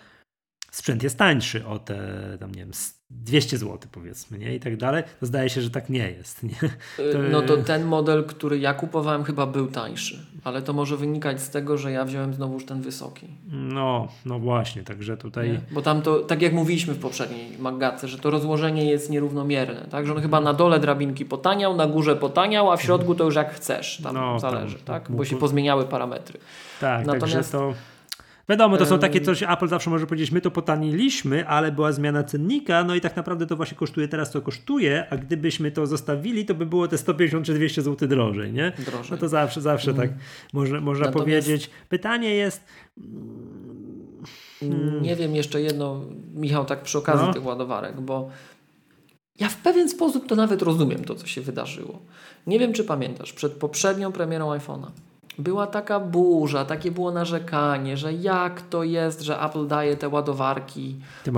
S1: sprzęt jest tańszy o te, tam nie wiem, 200 zł powiedzmy, nie? I tak dalej, to zdaje się, że tak nie jest, nie?
S2: Y, to... No to ten model, który ja kupowałem chyba był tańszy, ale to może wynikać z tego, że ja wziąłem znowuż ten wysoki.
S1: No, no właśnie, także tutaj... Nie?
S2: Bo tam to, tak jak mówiliśmy w poprzedniej Magace, że to rozłożenie jest nierównomierne, tak? Że on chyba na dole drabinki potaniał, na górze potaniał, a w środku to już jak chcesz, tam no, zależy, tam, tak? Bo się pozmieniały parametry.
S1: Tak, Natomiast... także to... Wiadomo, to są takie coś, Apple zawsze może powiedzieć, my to potaniliśmy, ale była zmiana cennika, no i tak naprawdę to właśnie kosztuje teraz, co kosztuje, a gdybyśmy to zostawili, to by było te 150 czy 200 zł drożej, nie? Drożej. No to zawsze, zawsze mm. tak można, można Natomiast... powiedzieć. Pytanie jest...
S2: Hmm. Nie wiem, jeszcze jedno, Michał, tak przy okazji no. tych ładowarek, bo ja w pewien sposób to nawet rozumiem, to co się wydarzyło. Nie wiem, czy pamiętasz, przed poprzednią premierą iPhone'a była taka burza, takie było narzekanie, że jak to jest, że Apple daje te ładowarki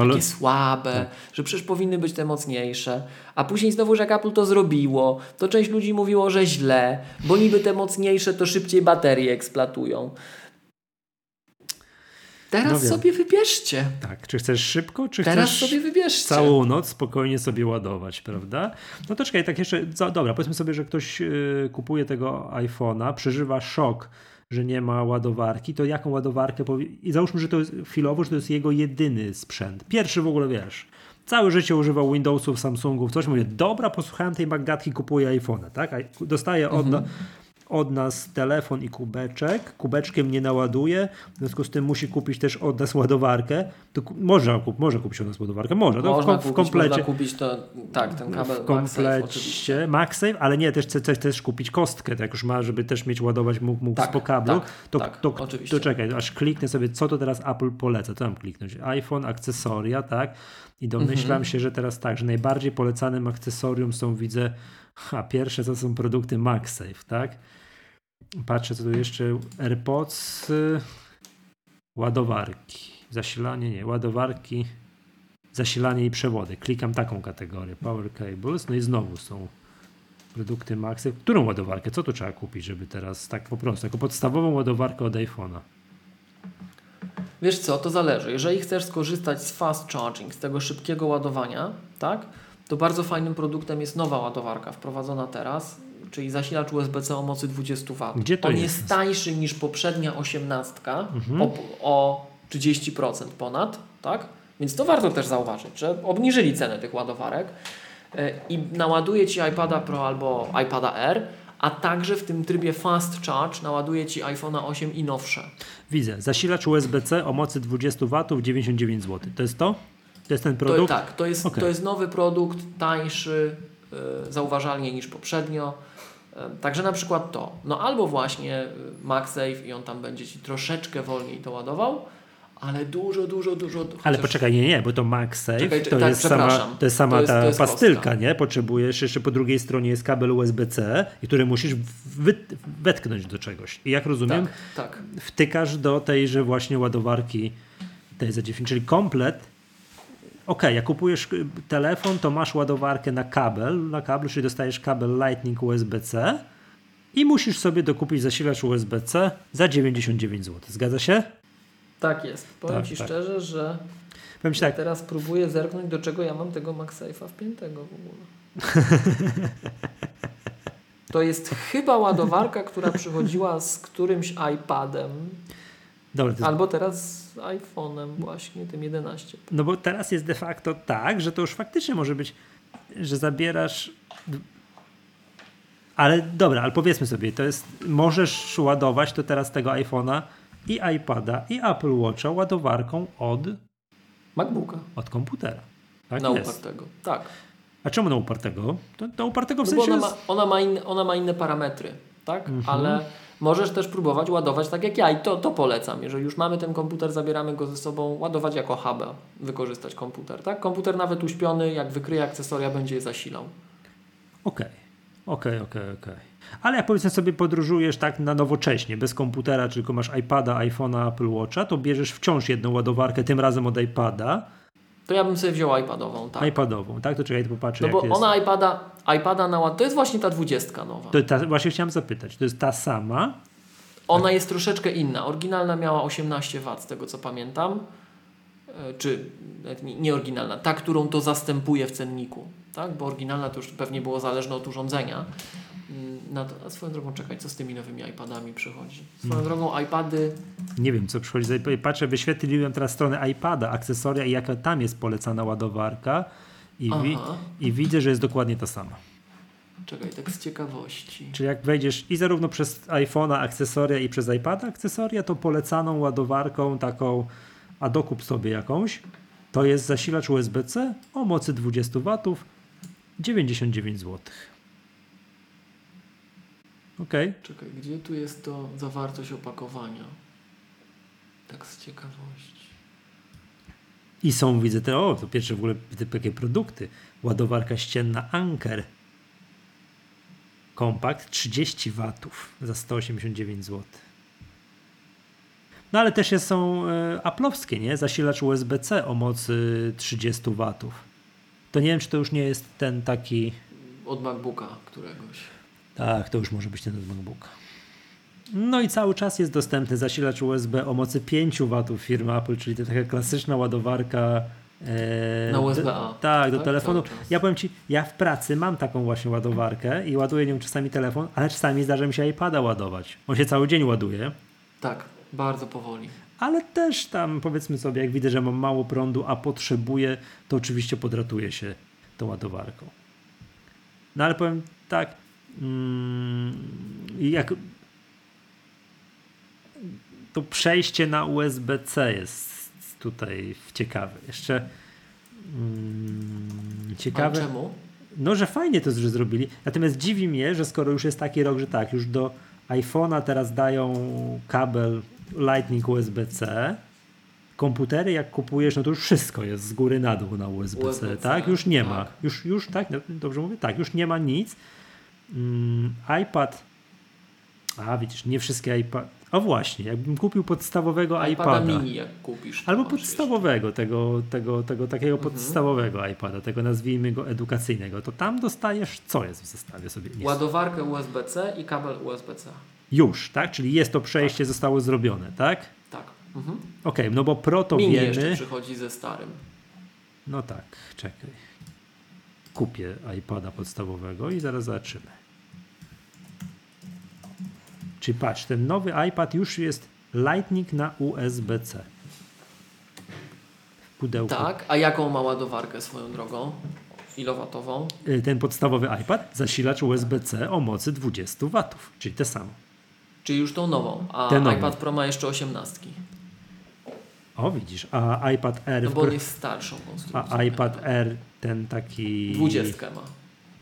S2: takie słabe, tak. że przecież powinny być te mocniejsze. A później znowu, że jak Apple to zrobiło, to część ludzi mówiło, że źle, bo niby te mocniejsze to szybciej baterie eksploatują. Teraz no sobie wybierzcie.
S1: Tak, czy chcesz szybko, czy
S2: Teraz
S1: chcesz
S2: sobie wybierzcie.
S1: całą noc spokojnie sobie ładować, prawda? No to czekaj, tak jeszcze, dobra, powiedzmy sobie, że ktoś yy, kupuje tego iPhone'a, przeżywa szok, że nie ma ładowarki, to jaką ładowarkę, i załóżmy, że to jest chwilowo, że to jest jego jedyny sprzęt. Pierwszy w ogóle, wiesz, całe życie używał Windowsów, Samsungów, coś, mówię, dobra, posłuchałem tej magatki, kupuję iPhone'a, tak? Dostaję od... Mhm od nas telefon i kubeczek, kubeczkiem nie naładuje, w związku z tym musi kupić też od nas ładowarkę. To można, kup, może kupić od nas ładowarkę, może. To
S2: można w, w komplecie. Można kupić to, tak, ten kabel
S1: w komplecie MagSafe, ale nie, też chce też kupić kostkę, tak już ma, żeby też mieć ładować mógł, mógł tak, po kablu.
S2: Tak,
S1: to,
S2: tak,
S1: to, to, to czekaj, aż kliknę sobie, co to teraz Apple poleca. Co mam kliknąć? iPhone, akcesoria, tak? I domyślam mhm. się, że teraz tak, że najbardziej polecanym akcesorium są, widzę, a pierwsze to są produkty MagSafe, tak? Patrzę, co tu jeszcze. AirPods, ładowarki, zasilanie, nie, ładowarki, zasilanie i przewody. Klikam taką kategorię. Power cables, no i znowu są Produkty Maxy. Którą ładowarkę? Co tu trzeba kupić, żeby teraz tak po prostu, jako podstawową ładowarkę od iPhone'a?
S2: Wiesz co, to zależy. Jeżeli chcesz skorzystać z fast charging, z tego szybkiego ładowania, tak, to bardzo fajnym produktem jest nowa ładowarka wprowadzona teraz, czyli zasilacz USB-C o mocy 20 W.
S1: Gdzie to
S2: On
S1: jest?
S2: jest tańszy niż poprzednia 18
S1: Mhm.
S2: o, o 30% ponad, tak? Więc to warto też zauważyć, że obniżyli cenę tych ładowarek e, i naładuje Ci iPada Pro albo iPada R, a także w tym trybie Fast Charge naładuje Ci iPhone'a 8 i nowsze.
S1: Widzę, zasilacz USB-C o mocy 20 W 99 zł. To jest to? To jest ten
S2: To,
S1: produkt?
S2: tak, to jest,
S1: Okej.
S2: to jest nowy produkt, tańszy, y, zauważalnie niż poprzednio. Y, Także na przykład to. No albo właśnie y, MagSafe i on tam będzie Ci troszeczkę wolniej to ładował, ale dużo, dużo, dużo.
S1: Ale
S2: chociaż-
S1: poczekaj, nie, nie, bo to MagSafe
S2: Czekaj,
S1: to,
S2: tak,
S1: jest sama, to jest sama
S2: To jest-
S1: ta
S2: to jest
S1: pastylka,
S2: kostka.
S1: nie? Potrzebujesz, jeszcze po drugiej stronie jest kabel USB-C, i który musisz wy, wetknąć do czegoś. I jak rozumiem,
S2: Tak, tak.
S1: wtykasz do tejże właśnie ładowarki tej za 10, czyli komplet. Okej, jak kupujesz y, telefon, to masz ładowarkę na kabel, na kablu, czyli dostajesz kabel Lightning USB-C i musisz sobie dokupić zasilacz USB-C za 99 zł. Zgadza się?
S2: Tak jest. Powiem
S1: Tak,
S2: Ci
S1: tak.
S2: szczerze, że
S1: Powiem Ci tak,
S2: teraz próbuję zerknąć, do czego ja mam tego MagSafe'a wpiętego w ogóle. To jest chyba ładowarka, która przychodziła z którymś iPadem,
S1: dobra,
S2: albo teraz z iPhone'em właśnie, tym 11.
S1: No bo teraz jest de facto tak, że to już faktycznie może być, że zabierasz. Ale dobra, ale powiedzmy sobie, to jest. Możesz ładować to teraz tego iPhone'a i iPada i Apple Watcha ładowarką od,
S2: MacBooka
S1: od komputera. Tak
S2: na
S1: jest.
S2: upartego. Tak.
S1: A czemu na upartego? To, na upartego w
S2: No
S1: sensie.
S2: ona
S1: jest-
S2: ma, ona, ma inne, ona ma inne parametry, tak?
S1: Mhm.
S2: Ale możesz też próbować ładować tak jak ja i to, to polecam. Jeżeli już mamy ten komputer, zabieramy go ze sobą, ładować jako hub'a, wykorzystać komputer, tak? Komputer nawet uśpiony, jak wykryje akcesoria, będzie je zasilał.
S1: Okej, okej, okej, okej. Ale jak powiedzmy sobie podróżujesz tak na nowocześnie, bez komputera, tylko masz iPada, iPhone'a, Apple Watcha, to bierzesz wciąż jedną ładowarkę, tym razem od iPada,
S2: To ja bym sobie wziął iPadową, tak?
S1: iPadową, tak? To czekaj, to popatrzę
S2: No bo
S1: jest.
S2: ona iPada, iPada na ład... To jest właśnie ta dwudziestka nowa.
S1: To ta, właśnie chciałem zapytać, to jest ta sama?
S2: Ona jest troszeczkę inna. Oryginalna miała 18 W, z tego co pamiętam. E, Czy nie oryginalna, ta, którą to zastępuje w cenniku. Tak? Bo oryginalna to już pewnie było zależne od urządzenia. Mm, Na to, a swoją drogą, czekaj, co z tymi nowymi iPadami przychodzi? Swoją drogą, iPady.
S1: Nie wiem, co przychodzi. Patrzę, wyświetliłem teraz stronę iPada, akcesoria i jaka tam jest polecana ładowarka i, wi- i widzę, że jest dokładnie ta sama.
S2: Czekaj, tak z ciekawości.
S1: Czyli jak wejdziesz i zarówno przez iPhone'a akcesoria i przez iPada akcesoria, to polecaną ładowarką taką, a dokup sobie jakąś, to jest zasilacz USB-C o mocy 20 W, 99 zł. Okej.
S2: Czekaj, gdzie tu jest to zawartość opakowania? Tak z ciekawości.
S1: I są, widzę te, o, to pierwsze w ogóle takie produkty. Ładowarka ścienna Anker. Kompakt 30 watów za 189 zł. No ale też jest, są e, aplowskie, nie? Zasilacz USB-C o mocy 30 watów. To nie wiem, czy to już nie jest ten taki...
S2: Od MacBooka któregoś.
S1: Tak, to już może być ten od MacBooka. No i cały czas jest dostępny zasilacz USB o mocy 5 watów firmy Apple, czyli to taka klasyczna ładowarka e,
S2: Na USB-A,
S1: tak, do
S2: tak?
S1: telefonu. Ja powiem Ci, ja w pracy mam taką właśnie ładowarkę i ładuję nią czasami telefon, ale czasami zdarza mi się iPada ładować. On się cały dzień ładuje,
S2: Tak, bardzo powoli.
S1: ale też tam powiedzmy sobie, jak widzę, że mam mało prądu, a potrzebuję, to oczywiście podratuję się tą ładowarką. No ale powiem tak, jak to przejście na USB-C jest tutaj ciekawe. Jeszcze mm, ciekawe.
S2: czemu?
S1: No, że fajnie to że zrobili. Natomiast dziwi mnie, że skoro już jest taki rok, że tak, już do iPhone'a teraz dają kabel Lightning USB-C. Komputery jak kupujesz, no to już wszystko jest z góry na dół na USB-C,
S2: USB-C,
S1: tak? Już nie ma.
S2: tak.
S1: Już, już tak, no, dobrze mówię? Tak, już nie ma nic. Mm, iPad A widzisz, nie wszystkie iPady. O właśnie, jakbym kupił podstawowego iPada.
S2: iPada mini jak kupisz.
S1: Albo podstawowego, tego, tego, tego takiego
S2: Mhm.
S1: podstawowego iPada, tego nazwijmy go edukacyjnego, to tam dostajesz, co jest w zestawie sobie?
S2: jeszcze.
S1: Nie
S2: Ładowarkę USB-C i kabel USB-C.
S1: Już, tak? Czyli jest to przejście, zostało zrobione, tak?
S2: Tak. Mhm.
S1: Okej, no bo Pro to
S2: Mini jeszcze
S1: wiemy.
S2: przychodzi ze starym.
S1: No tak, czekaj. Kupię iPada podstawowego i zaraz zobaczymy. Czyli patrz, ten nowy iPad już jest Lightning na USB-C. W pudełku.
S2: Tak, a jaką ma ładowarkę swoją drogą? Ilowatową?
S1: Y, Ten podstawowy iPad, zasilacz USB-C o mocy 20 W, czyli te samo.
S2: Czyli już tą nową, a
S1: nową.
S2: iPad Pro ma jeszcze 18.
S1: O widzisz, a iPad R,
S2: No bo on jest starszą konstrukcją.
S1: a iPad R ten taki...
S2: 20 ma.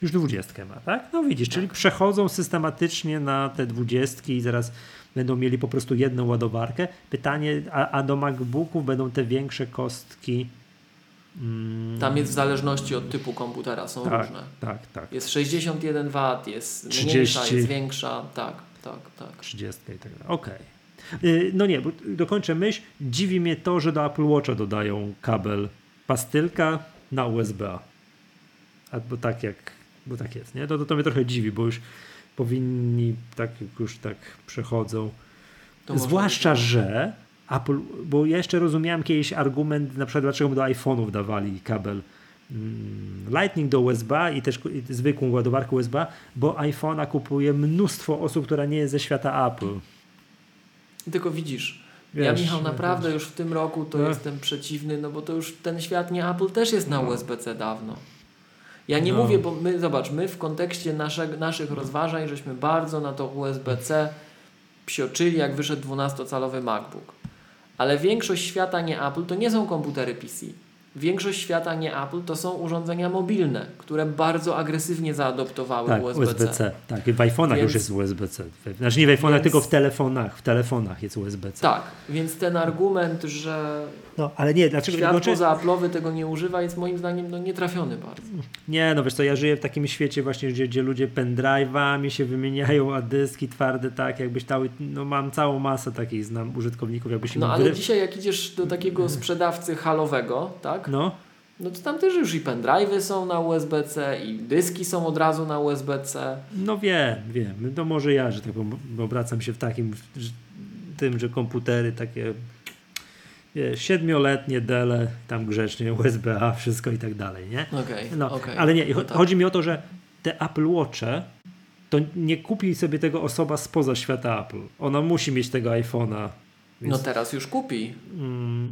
S1: Już dwudziestkę ma, tak? No widzisz, czyli przechodzą systematycznie na te dwudziestki i zaraz będą mieli po prostu jedną ładowarkę. Pytanie, a, a do MacBooków będą te większe kostki? Mm,
S2: Tam jest w zależności od typu komputera, są
S1: tak,
S2: różne.
S1: tak, tak.
S2: Jest 61 W, jest
S1: 30.
S2: mniejsza, jest większa. Tak, tak, tak.
S1: 30 i tak dalej. Okej. Y, No nie, bo dokończę myśl. Dziwi mnie to, że do Apple Watcha dodają kabel pastylka na USB-A. Albo tak jak, bo tak jest, nie? To, to, to mnie trochę dziwi, bo już powinni, tak już tak przechodzą.
S2: To może
S1: Zwłaszcza,
S2: być.
S1: że Apple, bo ja jeszcze rozumiałem kiedyś argument, na przykład dlaczego do iPhone'ów dawali kabel mm, Lightning do USB i też zwykłą ładowarkę USB, bo iPhone'a kupuje mnóstwo osób, która nie jest ze świata Apple.
S2: Tylko widzisz, ja
S1: Wiesz,
S2: Michał naprawdę
S1: wiesz.
S2: już w tym roku to
S1: No.
S2: jestem przeciwny, no bo to już ten świat nie Apple też jest na USB-C dawno. Ja nie
S1: No.
S2: mówię, bo my, zobacz, my w kontekście naszego, naszych rozważań żeśmy bardzo na to USB-C psioczyli, jak wyszedł 12-calowy MacBook. Ale większość świata nie Apple to nie są komputery PC. Większość świata nie Apple to są urządzenia mobilne, które bardzo agresywnie zaadoptowały
S1: Tak,
S2: USB-C.
S1: USB-C. Tak, w iPhone'ach
S2: Więc-
S1: już jest USB-C. Znaczy nie w iPhone'ach,
S2: Więc-
S1: tylko w telefonach. W telefonach jest USB-C.
S2: Tak, więc ten argument, że
S1: No, ale nie, dlaczego?
S2: świat
S1: Znaczy,
S2: poza Apple'owy tego nie używa, jest moim zdaniem no, nietrafiony bardzo.
S1: Nie, no wiesz co, ja żyję w takim świecie właśnie, gdzie, gdzie ludzie pendrive'ami się wymieniają, a dyski twarde, tak, jakbyś dały, no mam całą masę takich, znam użytkowników, jakbyś
S2: No ale dzisiaj jak idziesz do takiego sprzedawcy halowego, tak?
S1: No,
S2: No to tam też już i pendrive'y są na USB-C i dyski są od razu na USB-C.
S1: no wiem, wiem, no może ja, że tak powiem, obracam się w takim, że, tym, że komputery takie siedmioletnie Dele, tam grzecznie USB-A, wszystko i tak dalej, nie?
S2: Okej,
S1: No,
S2: okej.
S1: ale nie,
S2: No tak.
S1: chodzi mi o to, że te Apple Watche to nie kupi sobie tego osoba spoza świata Apple. Ona musi mieć tego iPhone'a. Więc,
S2: No teraz już kupi.
S1: mm,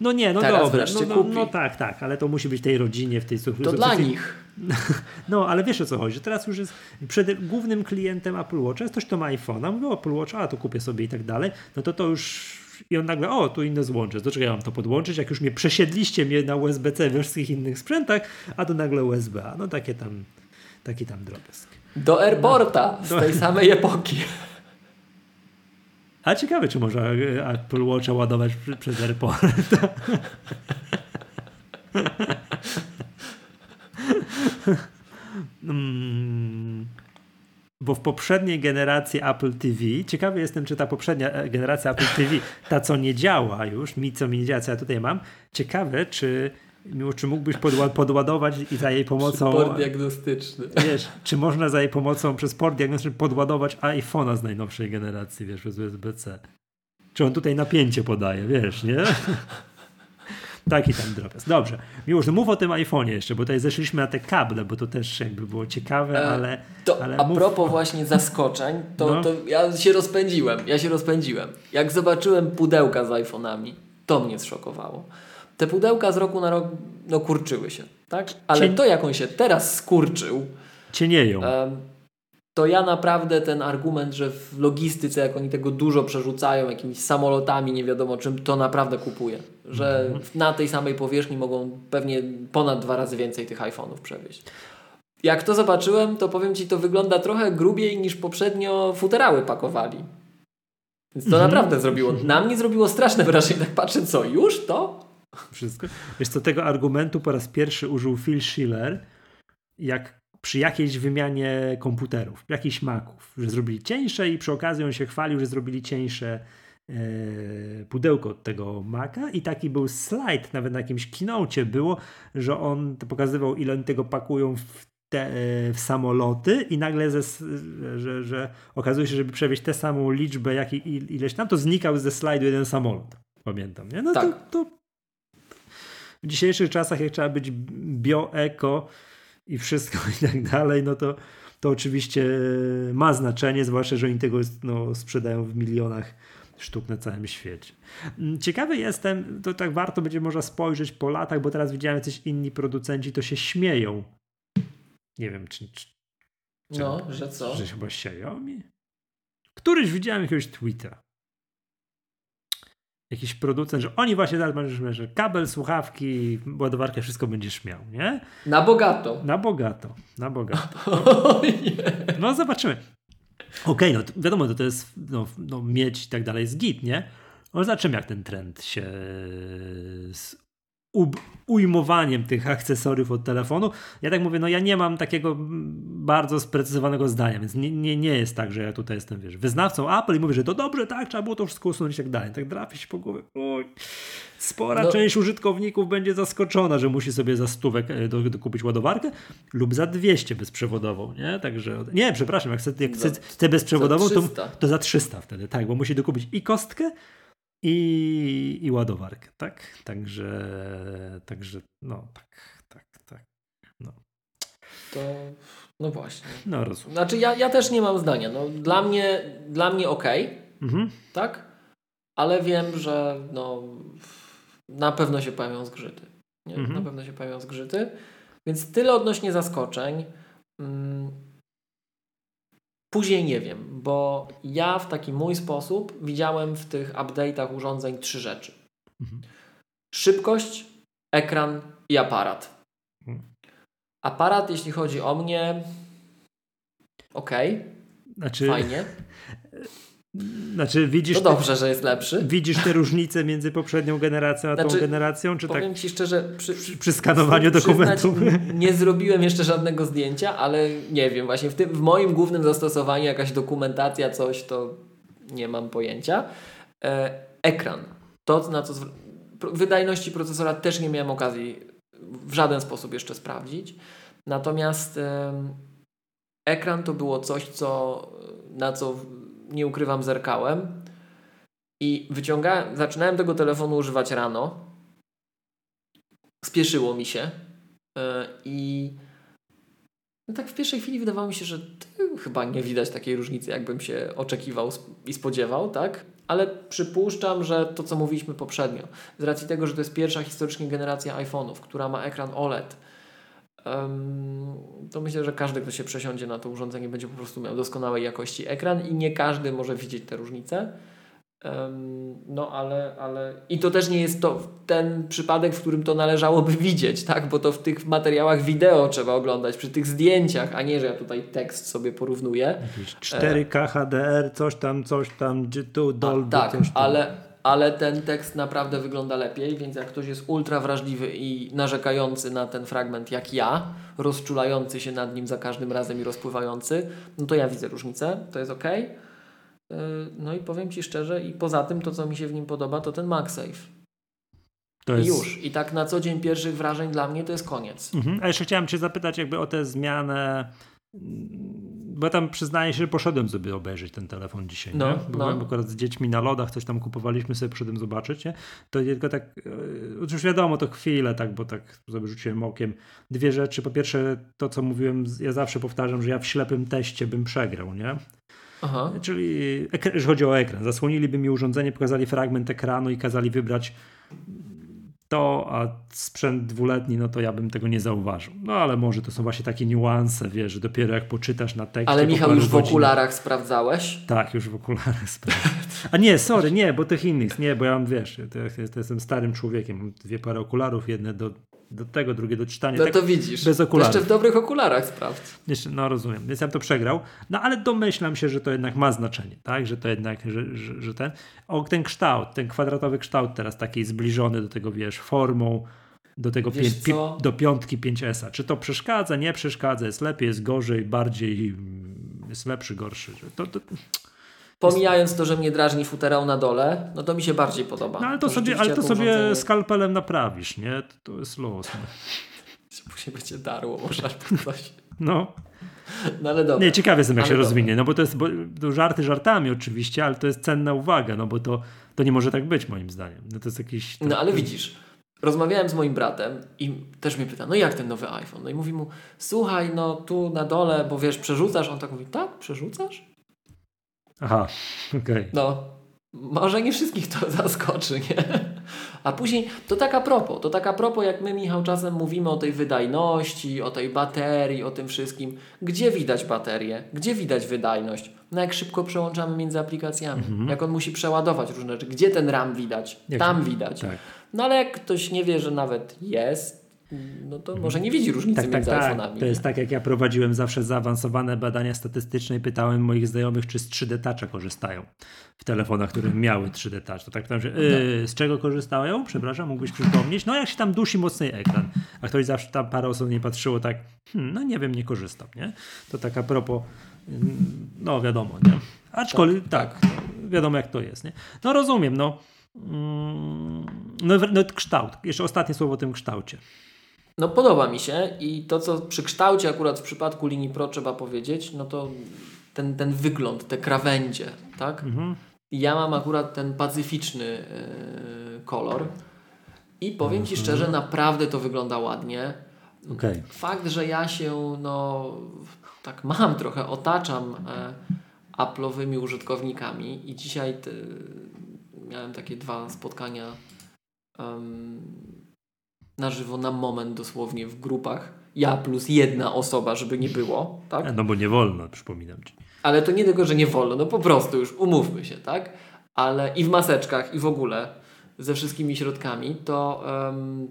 S1: no nie, no
S2: Teraz
S1: dobra, no, no, no tak, tak, ale to musi być tej rodzinie, w tej
S2: To
S1: strukturze.
S2: dla nich.
S1: No, ale wiesz o co chodzi, że teraz już jest przed głównym klientem Apple Watcha jest ktoś, kto ma iPhone'a, mówi Apple Watch, a to kupię sobie i tak dalej, no to to już i on nagle, o, tu inne złącze, to czekaj, ja mam to podłączyć, jak już mnie przesiedliście mnie na USB-C we wszystkich innych sprzętach, a to nagle USB-A, no takie tam, taki tam drobiazg.
S2: Do airporta z
S1: Do-
S2: tej samej epoki.
S1: A ciekawe, czy można e, Apple Watcha ładować przez AirPort. Mm, Bo w poprzedniej generacji Apple TV, ciekawy jestem, czy ta poprzednia e, generacja Apple TV, ta co nie działa już, mi co mi nie działa, co ja tutaj mam, ciekawe, czy, czy mógłbyś podła- podładować i za jej pomocą,
S2: Port diagnostyczny.
S1: wiesz, czy można za jej pomocą przez port diagnostyczny podładować iPhone'a z najnowszej generacji, wiesz, przez USB-C. Czy on tutaj napięcie podaje, wiesz, nie? Taki tam drobiazg. Dobrze. Miłosz, no mów o tym iPhone'ie jeszcze, bo tutaj zeszliśmy na te kable, bo to też jakby było ciekawe,
S2: E,
S1: ale...
S2: To
S1: ale
S2: a
S1: mów-
S2: propos właśnie zaskoczeń, to,
S1: No.
S2: to ja się rozpędziłem. Ja się rozpędziłem. Jak zobaczyłem pudełka z iPhone'ami, to mnie zszokowało. Te pudełka z roku na rok no kurczyły się, tak? Ale to jak on się teraz skurczył,
S1: Cienieją.
S2: to ja naprawdę ten argument, że w logistyce, jak oni tego dużo przerzucają jakimiś samolotami, nie wiadomo czym, to naprawdę kupuję. Że
S1: Mhm.
S2: na tej samej powierzchni mogą pewnie ponad dwa razy więcej tych iPhone'ów przewieźć. Jak to zobaczyłem, to powiem Ci, to wygląda trochę grubiej niż poprzednio futerały pakowali. Więc to
S1: Mhm.
S2: naprawdę zrobiło, na mnie zrobiło straszne wrażenie. Tak patrzę, co, już to?
S1: Wszystko. Wiesz co, tego argumentu po raz pierwszy użył Phil Schiller, jak przy jakiejś wymianie komputerów, jakichś Maców, że zrobili cieńsze i przy okazji on się chwalił, że zrobili cieńsze e, pudełko od tego Maca i taki był slajd, nawet na jakimś keynote było, że on pokazywał ile oni tego pakują w, te, e, w samoloty i nagle ze, że, że okazuje się, żeby przewieźć tę samą liczbę jak i ileś tam, to znikał ze slajdu jeden samolot. Pamiętam, nie? No tak. to, to w dzisiejszych czasach, jak trzeba być bio, eko i wszystko i tak dalej, no to, to oczywiście ma znaczenie, zwłaszcza, że oni tego no, sprzedają w milionach sztuk na całym świecie. Mm, ciekawy jestem, to tak warto będzie można spojrzeć po latach, bo teraz widziałem jacyś inni producenci, to się śmieją. Nie wiem, czy. czy
S2: no, że co?
S1: Że chyba Xiaomi? Któryś widziałem jakiegoś Twittera jakiś producent, że oni właśnie teraz mają, że kabel, słuchawki, ładowarkę, wszystko będziesz miał, nie?
S2: Na bogato.
S1: Na bogato, na bogato. No zobaczymy. Okej, okay, no wiadomo, to, to jest no, no, mieć i tak dalej z git, nie? No zobaczymy, jak ten trend się ujmowaniem tych akcesoriów od telefonu. Ja tak mówię, no ja nie mam takiego bardzo sprecyzowanego zdania, więc nie, nie, nie jest tak, że ja tutaj jestem, wiesz, wyznawcą Apple i mówię, że to dobrze, tak, trzeba było to wszystko usunąć i tak dalej. Tak trafi się po głowie. Oj. Spora no. część użytkowników będzie zaskoczona, że musi sobie za stówek e, do, dokupić ładowarkę lub za 200 bezprzewodową, nie? Także, nie, przepraszam, jak chce, jak chce, chce bezprzewodową, to, to za 300 wtedy, tak, bo musi dokupić i kostkę, i, i ładowarkę, tak? Także, także, no, tak, tak, tak. No.
S2: To, no właśnie.
S1: No, rozumiem.
S2: Znaczy, ja, ja też nie mam zdania. No, dla mnie, dla mnie ok, mhm. tak? Ale wiem, że no, na pewno się pojawią zgrzyty. Mhm. Na pewno się pojawią zgrzyty. Więc tyle odnośnie zaskoczeń. Hmm Później nie wiem, bo ja w taki mój sposób widziałem w tych update'ach urządzeń trzy rzeczy. Mhm. Szybkość, ekran i aparat. Mhm. Aparat, jeśli chodzi o mnie, ok, znaczy, fajnie.
S1: Znaczy widzisz...
S2: To dobrze, te, że jest lepszy.
S1: Widzisz te różnice między poprzednią generacją a znaczy, tą generacją? Czy
S2: powiem
S1: tak
S2: Ci szczerze...
S1: Przy, przy, przy skanowaniu dokumentów?
S2: Nie zrobiłem jeszcze żadnego zdjęcia, ale nie wiem, właśnie w, tym, w moim głównym zastosowaniu jakaś dokumentacja, coś, to nie mam pojęcia. E, ekran. To, na co... Wydajności procesora też nie miałem okazji w żaden sposób jeszcze sprawdzić. Natomiast e, ekran to było coś, co, na co nie ukrywam, zerkałem i wyciągałem, zaczynałem tego telefonu używać rano. Spieszyło mi się yy, i no tak w pierwszej chwili wydawało mi się, że chyba nie widać takiej różnicy, jakbym się oczekiwał i spodziewał, tak? Ale przypuszczam, że to, co mówiliśmy poprzednio, z racji tego, że to jest pierwsza historycznie generacja iPhone'ów, która ma ekran OLED, to myślę, że każdy, kto się przesiądzie na to urządzenie, będzie po prostu miał doskonałej jakości ekran i nie każdy może widzieć te różnice. No ale, ale i to też nie jest to ten przypadek, w którym to należałoby widzieć, tak? Bo to w tych materiałach wideo trzeba oglądać, przy tych zdjęciach, a nie, że ja tutaj tekst sobie porównuję.
S1: Jakieś 4K HDR, coś tam, coś tam, tu Dolby,
S2: a, tak,
S1: coś tam.
S2: ale ale ten tekst naprawdę wygląda lepiej, więc jak ktoś jest ultra wrażliwy i narzekający na ten fragment jak ja, rozczulający się nad nim za każdym razem i rozpływający, no to ja widzę różnicę, to jest ok. No i powiem Ci szczerze, i poza tym to, co mi się w nim podoba, to ten MagSafe. To jest... I już. I tak na co dzień pierwszych wrażeń dla mnie to jest koniec.
S1: Mhm. A jeszcze chciałem Cię zapytać jakby o tę zmianę bo tam przyznaję się, że poszedłem sobie obejrzeć ten telefon dzisiaj. No, nie? Byłem no. akurat z dziećmi na lodach, coś tam kupowaliśmy sobie, przyszedłem zobaczyć. Nie? To tylko tak, e, już wiadomo, to chwilę, tak, bo tak sobie rzuciłem okiem. Dwie rzeczy. Po pierwsze, to co mówiłem, ja zawsze powtarzam, że ja w ślepym teście bym przegrał, nie? Aha. Czyli, że chodzi o ekran. Zasłoniliby mi urządzenie, pokazali fragment ekranu i kazali wybrać to, a sprzęt dwuletni, no to ja bym tego nie zauważył. No ale może to są właśnie takie niuanse, wiesz, że dopiero jak poczytasz na tekście...
S2: Ale Michał, już w okularach sprawdzałeś?
S1: Tak, już w okularach sprawdzałem. A nie, sorry, nie, bo tych innych, nie, bo ja mam, wiesz, to, to jestem starym człowiekiem, mam dwie pary okularów, jedne do do tego, drugie do czytania.
S2: No
S1: tak,
S2: to widzisz.
S1: Bez okularów.
S2: Jeszcze w dobrych okularach sprawdź.
S1: Jeszcze, no rozumiem, więc ja to przegrał. No ale domyślam się, że to jednak ma znaczenie, tak? Że to jednak, że, że, że ten, o ten kształt, ten kwadratowy kształt teraz taki zbliżony do tego, wiesz, formą do tego pię,
S2: co?
S1: do piątki 5S. Czy to przeszkadza, nie przeszkadza, jest lepiej, jest gorzej, bardziej, jest lepszy, gorszy. To, to,
S2: Pomijając to, że mnie drażni futerał na dole, no to mi się bardziej podoba.
S1: no ale to sobie, ale to sobie skalpelem naprawisz, nie? To, to jest los. No.
S2: Później będzie darło, może coś.
S1: no.
S2: No ale dobra.
S1: Nie, ciekawy jestem, jak
S2: Ale
S1: się
S2: dobra.
S1: rozwinie, no bo to jest bo, to żarty żartami oczywiście, ale to jest cenna uwaga, no bo to, to nie może tak być moim zdaniem. No to jest jakiś... To,
S2: No ale widzisz, rozmawiałem z moim bratem i też mnie pyta, no jak ten nowy iPhone? No i mówi mu, słuchaj, no tu na dole, bo wiesz, przerzucasz. On tak mówi, tak, przerzucasz?
S1: Aha, okej.
S2: No, może nie wszystkich to zaskoczy, nie? A później, to tak a propos, to tak a propos, jak my, Michał, czasem mówimy o tej wydajności, o tej baterii, o tym wszystkim. Gdzie widać baterię? Gdzie widać wydajność? No jak szybko przełączamy między aplikacjami. Jak on musi przeładować różne rzeczy. Gdzie ten RAM widać?
S1: Jak-
S2: Tam widać.
S1: Tak.
S2: No ale jak ktoś nie wie, że nawet jest, no to może nie widzi różnicy
S1: Tak, tak,
S2: między
S1: tak.
S2: iPhone'ami.
S1: To jest tak, jak ja prowadziłem zawsze zaawansowane badania statystyczne i pytałem moich znajomych, czy z 3D Toucha korzystają w telefonach, które miały 3D Touch. To tak pytałem, że yy, z czego korzystają? Przepraszam, mógłbyś przypomnieć? No jak się tam dusi mocniej ekran. A ktoś zawsze tam parę osób nie patrzyło tak, hmm, no nie wiem, nie korzystam, nie? To tak a propos, mm, no wiadomo, nie? Aczkolwiek tak, wiadomo jak to jest, nie? No rozumiem, no. Mm, No, no kształt. Jeszcze ostatnie słowo o tym kształcie.
S2: No podoba mi się i to, co przy kształcie akurat w przypadku linii Pro trzeba powiedzieć, no to ten, ten wygląd, te krawędzie, tak?
S1: Mhm.
S2: Ja mam akurat ten pacyficzny yy, kolor i powiem Ci
S1: Mhm.
S2: szczerze, naprawdę to wygląda ładnie.
S1: Okej.
S2: Fakt, że ja się no tak mam trochę, otaczam e, Apple'owymi użytkownikami i dzisiaj te, miałem takie dwa spotkania em, na żywo na moment dosłownie w grupach. Ja plus jedna osoba, żeby nie było, tak?
S1: No bo nie wolno, przypominam ci.
S2: Ale to nie tylko, że nie wolno, no po prostu już umówmy się, tak? Ale i w maseczkach, i w ogóle ze wszystkimi środkami, to em,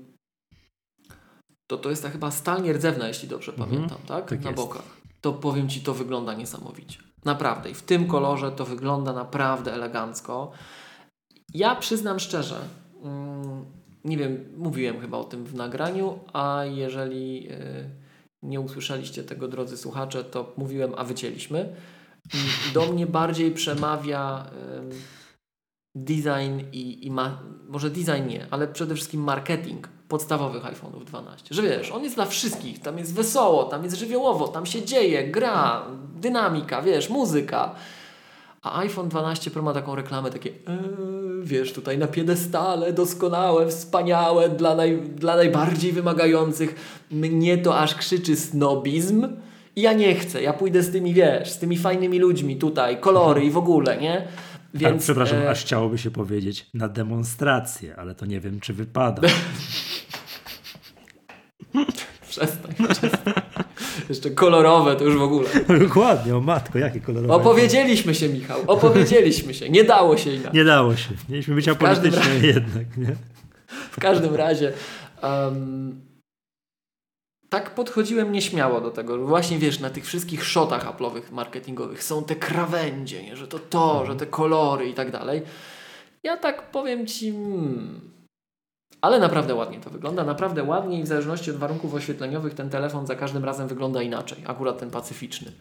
S2: to, to jest ta chyba stal nierdzewna, jeśli dobrze
S1: Mhm,
S2: pamiętam, tak?
S1: tak
S2: Na
S1: jest.
S2: bokach. To powiem Ci, to wygląda niesamowicie. Naprawdę. I w tym kolorze to wygląda naprawdę elegancko. Ja przyznam szczerze, mm, nie wiem, mówiłem chyba o tym w nagraniu, a jeżeli y, nie usłyszeliście tego, drodzy słuchacze, to mówiłem, a wycięliśmy. Do mnie bardziej przemawia design i, i ma, może design nie, ale przede wszystkim marketing podstawowych iPhone'ów 12. Że wiesz, on jest dla wszystkich, tam jest wesoło, tam jest żywiołowo, tam się dzieje, gra, dynamika, wiesz, muzyka. A iPhone 12 Pro ma taką reklamę, takie, eee, wiesz, tutaj na piedestale, doskonałe, wspaniałe, dla, naj, dla najbardziej wymagających. Mnie to aż krzyczy snobizm. I ja nie chcę, ja pójdę z tymi, wiesz, z tymi fajnymi ludźmi tutaj, kolory i w ogóle, nie?
S1: Więc,
S2: Więc,
S1: przepraszam,
S2: e,
S1: aż chciałoby się powiedzieć na demonstrację, ale to nie wiem, czy wypada.
S2: Przestań, przestań. Jeszcze kolorowe to już w ogóle.
S1: Dokładnie, o matko, jakie kolorowe.
S2: Opowiedzieliśmy się, Michał, opowiedzieliśmy się. Nie dało się inaczej.
S1: Nie dało się. Mieliśmy być apolityczni jednak, nie?
S2: W każdym razie em, tak podchodziłem nieśmiało do tego. Właśnie wiesz, na tych wszystkich shotach Apple'owych marketingowych są te krawędzie, nie? że to to, że te kolory i tak dalej. Ja tak powiem Ci... Hmm, ale naprawdę ładnie to wygląda, naprawdę ładnie i w zależności od warunków oświetleniowych ten telefon za każdym razem wygląda inaczej, akurat ten pacyficzny.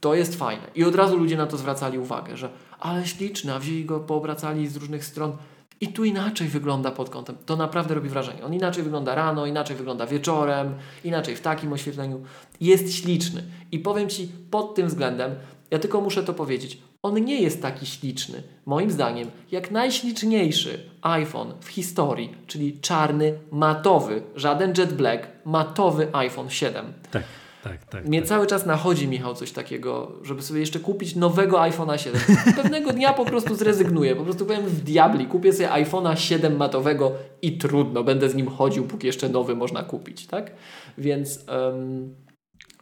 S2: To jest fajne. I od razu ludzie na to zwracali uwagę, że ale śliczny, a wzięli go, poobracali z różnych stron i tu inaczej wygląda pod kątem. To naprawdę robi wrażenie. On inaczej wygląda rano, inaczej wygląda wieczorem, inaczej w takim oświetleniu. Jest śliczny. I powiem Ci pod tym względem, ja tylko muszę to powiedzieć, on nie jest taki śliczny, moim zdaniem, jak najśliczniejszy iPhone w historii, czyli czarny, matowy, żaden jet black, matowy iPhone 7.
S1: Tak, tak, tak.
S2: Mnie
S1: tak.
S2: cały czas nachodzi, Michał, coś takiego, żeby sobie jeszcze kupić nowego iPhone'a 7. Pewnego dnia po prostu zrezygnuję. Po prostu powiem w diabli, kupię sobie iPhone'a 7 matowego i trudno, będę z nim chodził, póki jeszcze nowy można kupić, tak? Więc, em,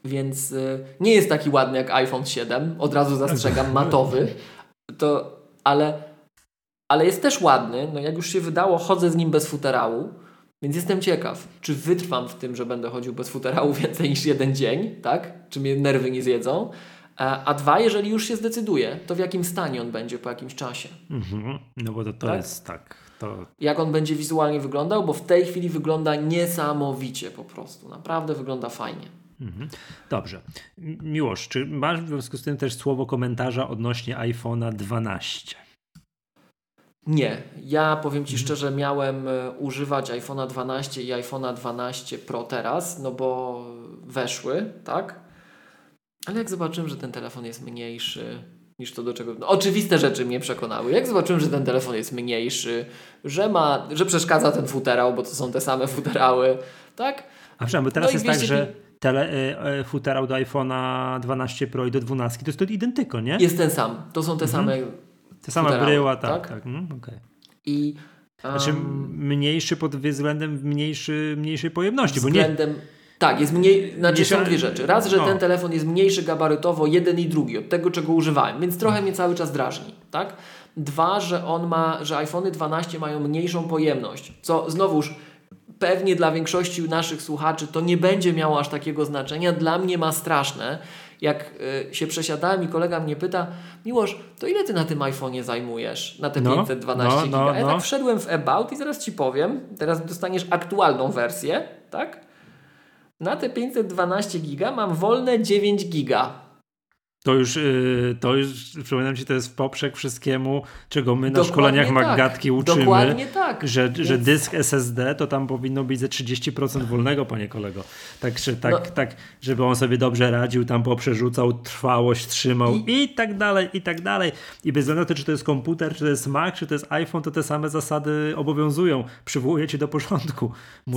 S2: więc y, nie jest taki ładny jak iPhone 7, od razu zastrzegam, matowy, to, ale, ale jest też ładny. No jak już się wydało, chodzę z nim bez futerału. Więc jestem ciekaw, czy wytrwam w tym, że będę chodził bez futerału więcej niż jeden dzień, tak? Czy mnie nerwy nie zjedzą. A, a dwa, jeżeli już się zdecyduję, to w jakim stanie on będzie po jakimś czasie.
S1: Mhm. No bo to, to
S2: Tak?
S1: jest tak. to...
S2: jak on będzie wizualnie wyglądał, bo w tej chwili wygląda niesamowicie po prostu. Naprawdę wygląda fajnie.
S1: Mhm. Dobrze. Miłosz, czy masz w związku z tym też słowo komentarza odnośnie iPhone'a 12?
S2: Nie. Ja powiem Ci mhm. szczerze, miałem e, używać iPhone'a 12 i iPhone'a 12 Pro teraz, no bo weszły, tak? Ale jak zobaczyłem, że ten telefon jest mniejszy niż to, do czego. No, oczywiste rzeczy mnie przekonały. Jak zobaczyłem, że ten telefon jest mniejszy, że ma, że przeszkadza ten futerał, bo to są te same futerały, tak?
S1: A przynajmniej bo teraz no jest tak, że tele, e, futerał do iPhone'a 12 Pro i do 12 to jest to identyko, nie?
S2: Jest ten sam. To są te mhm. same.
S1: Te same bryła, tak. tak? tak. Mm, okay.
S2: I.
S1: Um, znaczy mniejszy pod względem mniejszy, mniejszej pojemności,
S2: względem,
S1: bo nie.
S2: Tak, jest mniej, znaczy są dwie rzeczy. Raz, że no. ten telefon jest mniejszy gabarytowo, jeden i drugi, od tego, czego używałem, więc trochę mnie cały czas drażni, tak? Dwa, że on ma, że iPhony 12 mają mniejszą pojemność, co znowuż pewnie dla większości naszych słuchaczy to nie będzie miało aż takiego znaczenia. Dla mnie ma straszne. Jak y, się przesiadałem i kolega mnie pyta, Miłosz, to ile ty na tym iPhone'ie zajmujesz? Na te no, 512 no, giga? No, ja tak no. wszedłem w About i zaraz ci powiem, teraz dostaniesz aktualną wersję, tak? Na te 512 giga mam wolne 9 giga.
S1: To już, yy, to już, przypominam ci, to jest poprzek wszystkiemu, czego my na Dokładnie szkoleniach tak. Magatki uczymy.
S2: Dokładnie tak.
S1: Że, Więc... że dysk SSD to tam powinno być ze 30% wolnego, panie kolego. Także tak, no. tak, żeby on sobie dobrze radził, tam poprzerzucał, trwałość trzymał i... i tak dalej, i tak dalej. I bez względu na to, czy to jest komputer, czy to jest Mac, czy to jest iPhone, to te same zasady obowiązują. Przywołuję cię do porządku.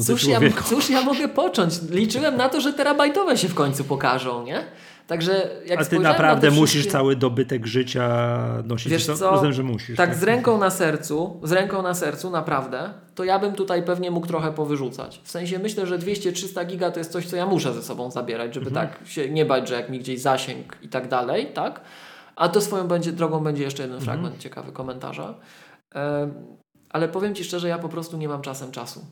S2: Cóż ja, cóż ja mogę począć? Liczyłem na to, że terabajtowe się w końcu pokażą, nie? Także jak
S1: A ty naprawdę na musisz cały dobytek życia nosić.
S2: Wiesz co? Rozumiem, że musisz. Tak, tak, z ręką na sercu, z ręką na sercu, naprawdę, to ja bym tutaj pewnie mógł trochę powyrzucać. W sensie myślę, że 200-300 giga to jest coś, co ja muszę ze sobą zabierać, żeby mhm. tak się nie bać, że jak mi gdzieś zasięg i tak dalej, tak? A to swoją będzie, drogą będzie jeszcze jeden mhm. fragment ciekawy komentarza. ale powiem Ci szczerze, ja po prostu nie mam czasem czasu.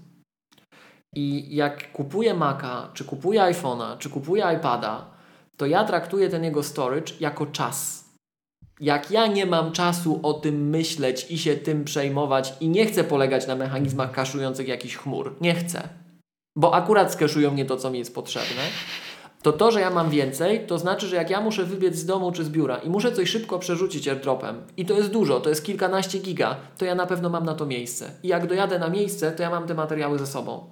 S2: I jak kupuję Maca, czy kupuję iPhone'a, czy kupuję iPada, to ja traktuję ten jego storage jako czas. Jak ja nie mam czasu o tym myśleć i się tym przejmować i nie chcę polegać na mechanizmach kaszujących jakiś chmur, nie chcę, bo akurat skeszują mnie to, co mi jest potrzebne, to to, że ja mam więcej, to znaczy, że jak ja muszę wybiec z domu czy z biura i muszę coś szybko przerzucić airdropem i to jest dużo, to jest kilkanaście giga, to ja na pewno mam na to miejsce. I jak dojadę na miejsce, to ja mam te materiały ze sobą.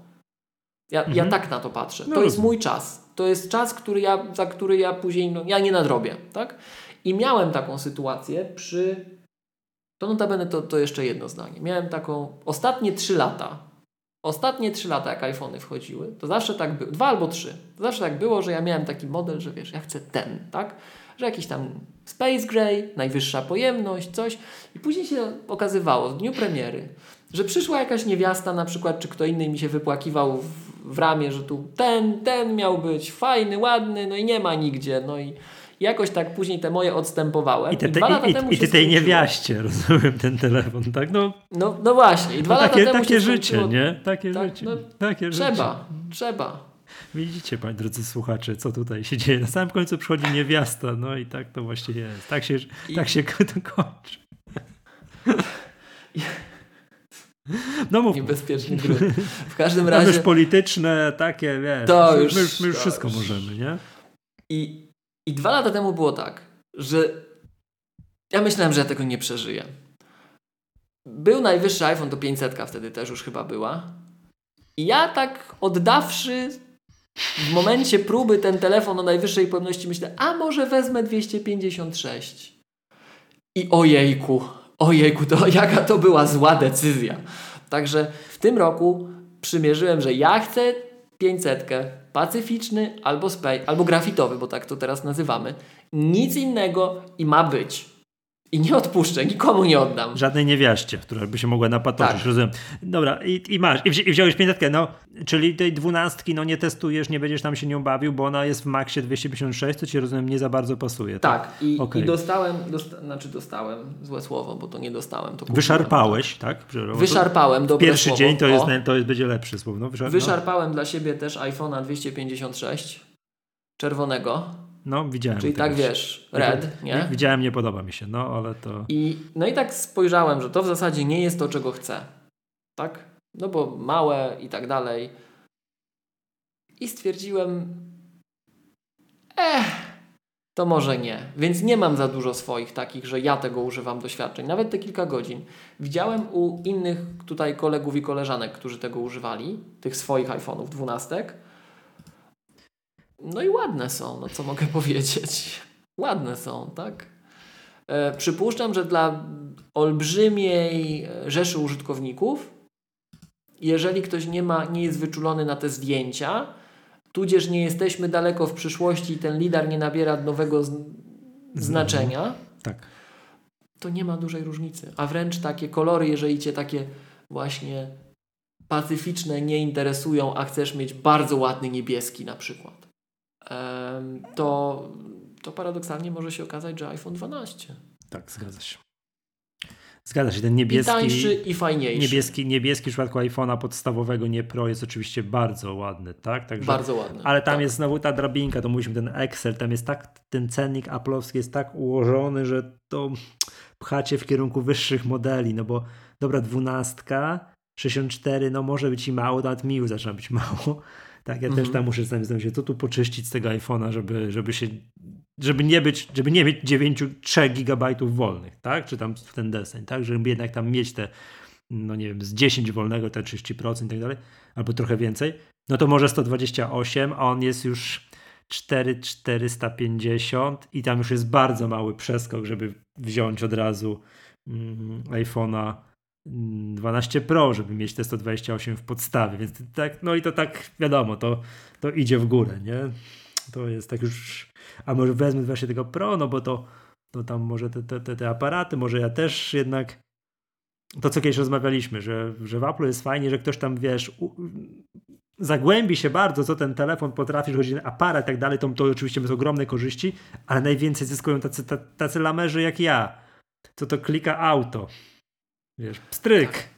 S2: Ja, mhm. ja tak na to patrzę. No to jest mój czas. To jest czas, który ja, za który ja później, no, ja nie nadrobię, tak? I miałem taką sytuację przy, to notabene to, to jeszcze jedno zdanie, miałem taką, ostatnie trzy lata, ostatnie trzy lata jak iPhony wchodziły, to zawsze tak było, dwa albo trzy, to zawsze tak było, że ja miałem taki model, że wiesz, ja chcę ten, tak? Że jakiś tam Space Gray, najwyższa pojemność, coś i później się okazywało w dniu premiery, że przyszła jakaś niewiasta na przykład, czy kto inny mi się wypłakiwał w w ramię, że tu ten, ten miał być fajny, ładny, no i nie ma nigdzie. No i jakoś tak później te moje odstępowałem.
S1: I, te, te, I, i, i ty tej niewiaście, rozumiem, ten telefon, tak? No,
S2: no, no właśnie. I dwa no,
S1: takie,
S2: lata temu
S1: takie życie, nie? Takie tak, życie. No, takie
S2: trzeba,
S1: życie.
S2: trzeba.
S1: Widzicie, moi drodzy słuchacze, co tutaj się dzieje. Na samym końcu przychodzi niewiasta, no i tak to właśnie jest. Tak się, I... tak się to kończy.
S2: No mów. Niebezpieczny grunt. W każdym razie...
S1: już polityczne, takie, wiesz. To już, my, my już wszystko już. możemy, nie?
S2: I, I dwa lata temu było tak, że ja myślałem, że ja tego nie przeżyję. Był najwyższy iPhone, to 500 wtedy też już chyba była. I ja tak oddawszy w momencie próby ten telefon o najwyższej pojemności myślę, a może wezmę 256. I ojejku, ojejku, to jaka to była zła decyzja. Także w tym roku przymierzyłem, że ja chcę 500, pacyficzny albo spej, albo grafitowy, bo tak to teraz nazywamy. Nic innego i ma być. I nie odpuszczę, nikomu nie oddam.
S1: Żadnej niewiaście, która by się mogła napatoczyć, tak. rozumiem. Dobra, i, i masz, i, wzi i wziąłeś 500, no, czyli tej dwunastki, no nie testujesz, nie będziesz tam się nią bawił, bo ona jest w Maxie 256, to ci rozumiem nie za bardzo pasuje.
S2: Tak, tak? I, okay. i dostałem, dosta znaczy dostałem, złe słowo, bo to nie dostałem. To
S1: Wyszarpałeś, tak?
S2: Wyszarpałem, dobre
S1: Pierwszy
S2: słowo.
S1: dzień to, jest, to jest, będzie lepszy słowo. No,
S2: wyszar Wyszarpałem no. dla siebie też iPhone'a 256 czerwonego.
S1: No, widziałem.
S2: Czyli tak wiesz, red, nie?
S1: Widziałem, nie podoba mi się, no ale to.
S2: I, no i tak spojrzałem, że to w zasadzie nie jest to, czego chcę. tak? No bo małe i tak dalej. I stwierdziłem, eh, to może nie. Więc nie mam za dużo swoich takich, że ja tego używam doświadczeń. Nawet te kilka godzin. Widziałem u innych tutaj kolegów i koleżanek, którzy tego używali, tych swoich iPhone'ów 12. No i ładne są, no co mogę powiedzieć. Ładne są, tak? E, przypuszczam, że dla olbrzymiej rzeszy użytkowników, jeżeli ktoś nie, ma, nie jest wyczulony na te zdjęcia, tudzież nie jesteśmy daleko w przyszłości i ten lidar nie nabiera nowego z, znaczenia,
S1: Tak.
S2: to nie ma dużej różnicy. A wręcz takie kolory, jeżeli cię takie właśnie pacyficzne nie interesują, a chcesz mieć bardzo ładny niebieski na przykład, to, to paradoksalnie może się okazać, że iPhone 12.
S1: Tak, zgadza się. Zgadza się, ten
S2: I
S1: niebieski.
S2: tańszy, i fajniejszy.
S1: Niebieski, niebieski w przypadku iPhone'a podstawowego, nie Pro, jest oczywiście bardzo ładny, tak? Także,
S2: Bardzo ładny.
S1: Ale tam
S2: tak.
S1: jest znowu ta drabinka, to mówiliśmy, ten Excel, tam jest tak, ten cennik Apple'owski jest tak ułożony, że to pchacie w kierunku wyższych modeli, no bo dobra, dwunastka, 64, no może być i mało, nawet mi już zaczyna być mało. Tak, ja
S2: Mhm.
S1: też tam muszę zastanowić się, co tu poczyścić z tego iPhone'a, żeby, żeby się, żeby nie być, żeby nie mieć 9, 3 gigabajtów wolnych, tak? Czy tam w ten deseń, tak? Żeby jednak tam mieć te, no nie wiem, z 10 wolnego, te 30% i tak dalej, albo trochę więcej, no to może 128, a on jest już 4,450 i tam już jest bardzo mały przeskok, żeby wziąć od razu mm, iPhone'a 12 Pro, żeby mieć te 128 w podstawie, więc tak, no i to tak wiadomo, to, to idzie w górę, nie? To jest tak już, a może wezmę właśnie tego Pro, no bo to, to tam może te, te, te, aparaty, może ja też jednak to, co kiedyś rozmawialiśmy, że, że w Apple jest fajnie, że ktoś tam, wiesz, u, zagłębi się bardzo, co ten telefon potrafi, o aparat i tak dalej, to, to oczywiście są ogromne korzyści, ale najwięcej zyskują tacy, tacy lamerzy jak ja, co to klika auto. Wiesz, pstryk.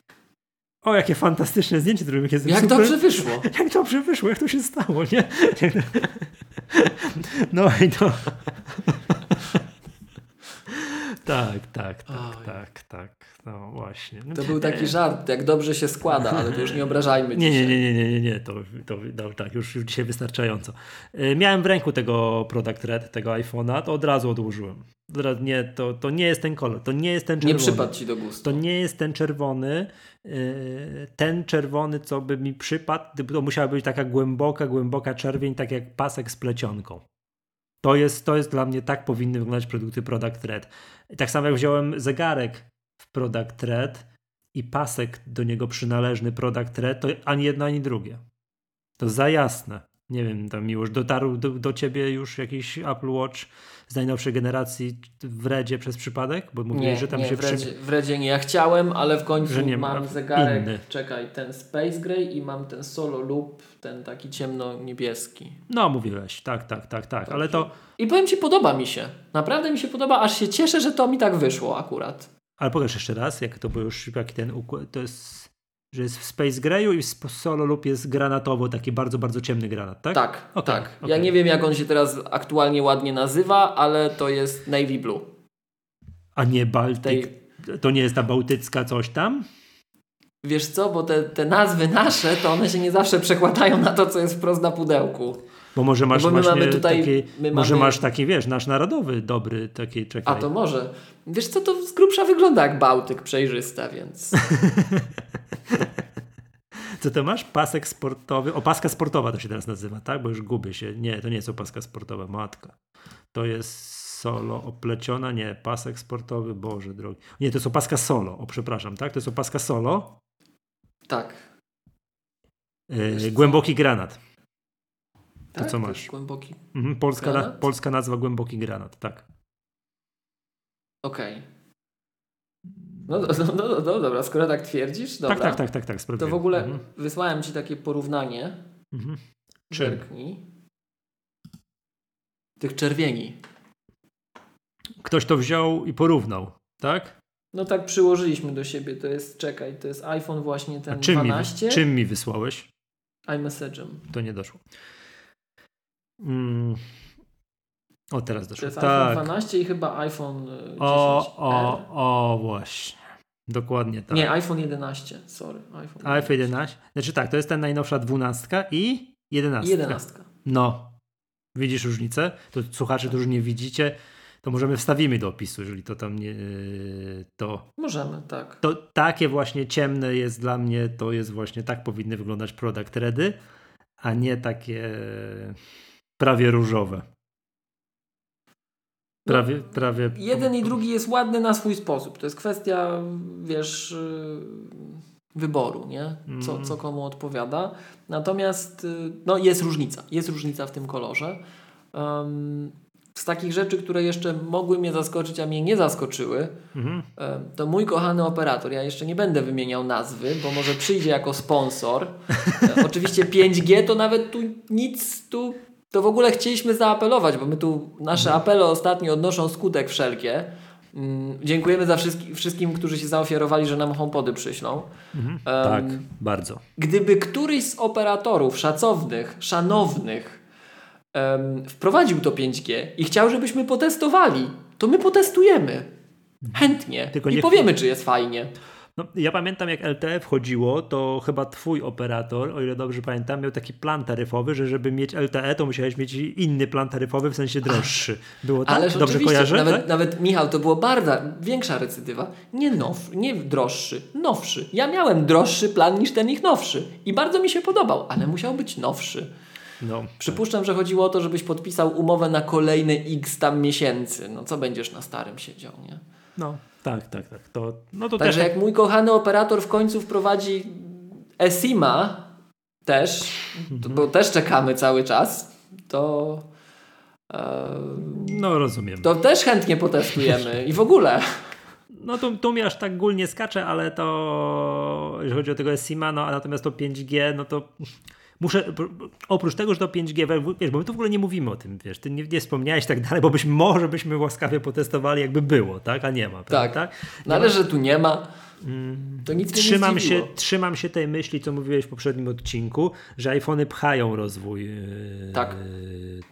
S1: O, jakie fantastyczne zdjęcie zrobiłem. Jakie
S2: Jak
S1: super,
S2: dobrze wyszło.
S1: Jak dobrze wyszło, jak to się stało, nie? No i to... Tak, tak, tak, tak, tak. Właśnie.
S2: To był taki żart, jak dobrze się składa, ale to już nie obrażajmy
S1: Nie, nie,
S2: dzisiaj.
S1: nie, nie, nie, nie, nie. To, to, no, tak, już, już dzisiaj wystarczająco. Y, Miałem w ręku tego Product Red, tego iPhone'a, to od razu odłożyłem. Od razu, Nie, to, to nie jest ten kolor, to nie jest ten
S2: Nie
S1: czerwony.
S2: przypadł ci do gustu.
S1: To nie jest ten czerwony. y, Ten czerwony, co by mi przypadł, to musiała być taka głęboka, głęboka czerwień, tak jak pasek z plecionką. To jest, to jest dla mnie, tak powinny wyglądać produkty Product Red. Tak samo jak wziąłem zegarek w Product Red i pasek do niego przynależny Product Red, to ani jedno, ani drugie. To za jasne. Nie wiem, tam miłość, dotarł do, do ciebie już jakiś Apple Watch z najnowszej generacji w Redzie przez przypadek? Bo mówiłeś, że tam
S2: nie
S1: się
S2: w,
S1: przy...
S2: Redzie, w Redzie nie. Ja chciałem, ale w końcu
S1: nie ma.
S2: mam zegarek.
S1: Inny.
S2: Czekaj, ten Space Gray i mam ten Solo Loop, ten taki ciemno-niebieski.
S1: No, mówiłeś, tak, tak, tak, tak, ale to,
S2: I powiem ci, podoba mi się. Naprawdę mi się podoba, aż się cieszę, że to mi tak wyszło akurat.
S1: Ale pokaż jeszcze raz, jak to było już, jaki ten układ, to jest, że jest w Space Grayu i w Solo lub jest granatowo, taki bardzo, bardzo ciemny granat, tak?
S2: Tak,
S1: Okej,
S2: tak. Ja
S1: okej.
S2: nie wiem, jak on się teraz aktualnie ładnie nazywa, ale to jest Navy Blue.
S1: A nie Baltic,
S2: Tej,
S1: to nie jest ta bałtycka coś tam?
S2: wiesz co, bo te, te nazwy nasze, to one się nie zawsze przekładają na to, co jest wprost na pudełku.
S1: Bo może masz
S2: No bo
S1: właśnie
S2: tutaj-
S1: taki, może
S2: mamy-
S1: masz taki, wiesz, nasz narodowy, dobry, taki, czekaj.
S2: A to może. Wiesz co, to z grubsza wygląda jak Bałtyk przejrzysta, więc...
S1: Co to masz? Pasek sportowy, opaska sportowa to się teraz nazywa, tak? Bo już gubię się. Nie, to nie jest opaska sportowa, matka. To jest solo opleciona, nie, pasek sportowy, Boże drogi. Nie, to jest opaska solo, o przepraszam, tak? To jest opaska solo,
S2: Tak.
S1: yy, głęboki granat.
S2: Tak?
S1: co
S2: jest
S1: masz?
S2: Głęboki.
S1: Mhm, polska, na, polska nazwa głęboki granat, tak.
S2: Okej. No, no, no, no, no dobra, skoro tak twierdzisz, dobra.
S1: Tak, tak, tak, tak, tak,
S2: To
S1: sprawdziłem.
S2: w ogóle
S1: Mhm,
S2: wysłałem ci takie porównanie.
S1: mhm. Czym?
S2: Tych czerwieni.
S1: Ktoś to wziął i porównał, tak?
S2: No tak przyłożyliśmy do siebie. To jest, czekaj, to jest iPhone właśnie
S1: A
S2: ten
S1: czym mi,
S2: 12
S1: czym mi wysłałeś?
S2: iMessage'em.
S1: To nie doszło. Mm. O, teraz
S2: To
S1: doszło.
S2: jest
S1: Tak.
S2: iPhone 12 i chyba iPhone y, 10
S1: O, o, o, właśnie. Dokładnie tak.
S2: Nie, iPhone 11, sorry.
S1: iPhone, iPhone 11. Znaczy tak, to jest ta najnowsza 12 i 11.
S2: 11.
S1: No. Widzisz różnicę? To słuchacze, którzy nie widzicie, to możemy wstawimy do opisu, jeżeli to tam nie. To.
S2: Możemy, tak.
S1: To takie właśnie ciemne jest dla mnie, to jest właśnie tak powinny wyglądać product ready, a nie takie prawie różowe. Prawie, no, prawie.
S2: Jeden i drugi jest ładny na swój sposób. To jest kwestia, wiesz, y, wyboru, nie? Co, mm. co komu odpowiada. Natomiast y, no, jest różnica. Jest różnica w tym kolorze. Um, z takich rzeczy, które jeszcze mogły mnie zaskoczyć, a mnie nie zaskoczyły, mhm. to mój kochany operator, ja jeszcze nie będę wymieniał nazwy, bo może przyjdzie jako sponsor. Oczywiście 5G to nawet tu nic, tu to w ogóle chcieliśmy zaapelować, bo my tu, nasze mhm. apele ostatnio odnoszą skutek wszelkie. Mm, dziękujemy za wszystkim, wszystkim, którzy się zaofiarowali, że nam HomePody przyślą.
S1: Mhm. Um, tak, bardzo.
S2: Gdyby któryś z operatorów szacownych, szanownych um, wprowadził to 5G i chciał, żebyśmy potestowali, to my potestujemy. Chętnie. Tylko I powiemy, czy jest fajnie.
S1: No, ja pamiętam, jak LTE wchodziło, to chyba twój operator, o ile dobrze pamiętam, miał taki plan taryfowy, że żeby mieć LTE, to musiałeś mieć inny plan taryfowy, w sensie droższy. Było tak?
S2: Ależ
S1: dobrze kojarzę?
S2: Nawet,
S1: tak?
S2: nawet, Michał, to było bardzo większa recydywa. Nie now, nie droższy, nowszy. Ja miałem droższy plan niż ten ich nowszy. I bardzo mi się podobał, ale musiał być nowszy. No, Przypuszczam, że chodziło o to, żebyś podpisał umowę na kolejne x tam miesięcy. No co będziesz na starym siedział, nie?
S1: No, tak, tak, tak. To, no to
S2: Także też... jak mój kochany operator w końcu wprowadzi ESIMA też, mhm. bo też czekamy cały czas, to...
S1: E, no rozumiem.
S2: To też chętnie potestujemy i w ogóle.
S1: No tu, tu mi aż tak gól nie skacze, ale to jeżeli chodzi o tego ESIMA, no a natomiast to 5G, no to muszę, oprócz tego, że to 5G, wiesz, bo my tu w ogóle nie mówimy o tym, wiesz, ty nie, nie wspomniałeś tak dalej, bo byśmy, może byśmy łaskawie potestowali, jakby było, tak, a nie ma.
S2: Tak, tak? no ale że tu nie ma, to nic
S1: trzymam
S2: nie
S1: się, trzymam się tej myśli, co mówiłeś w poprzednim odcinku, że iPhony pchają rozwój yy,
S2: tak.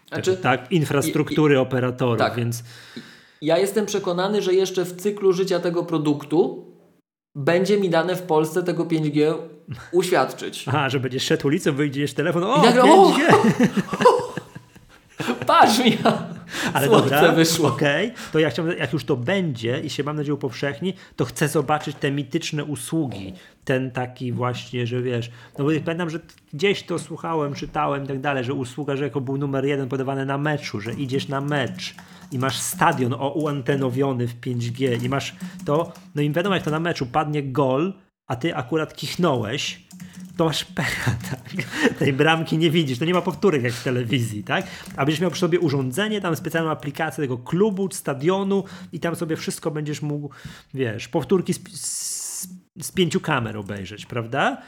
S1: Znaczy, tak, infrastruktury i, operatorów, tak. więc...
S2: Ja jestem przekonany, że jeszcze w cyklu życia tego produktu będzie mi dane w Polsce tego 5G uświadczyć.
S1: Aha, że będziesz szedł ulicą, wyjdziesz telefon, o, I nagle, 5G! O,
S2: patrz mi, ale dobra, wyszło.
S1: Okay. to ja chciałbym, jak już to będzie i się mam nadzieję upowszechni, to chcę zobaczyć te mityczne usługi. Ten taki właśnie, że wiesz, no bo pamiętam, że gdzieś to słuchałem, czytałem i tak dalej, że usługa, że jako był numer jeden podawany na meczu, że idziesz na mecz i masz stadion uantenowiony w 5G i masz to, no i wiadomo jak to na meczu padnie gol, a ty akurat kichnąłeś, to masz pecha, tak? Tej bramki nie widzisz, to nie ma powtórek jak w telewizji, tak? A będziesz miał przy sobie urządzenie, tam specjalną aplikację tego klubu, stadionu i tam sobie wszystko będziesz mógł, wiesz, powtórki z, z, z pięciu kamer obejrzeć, prawda?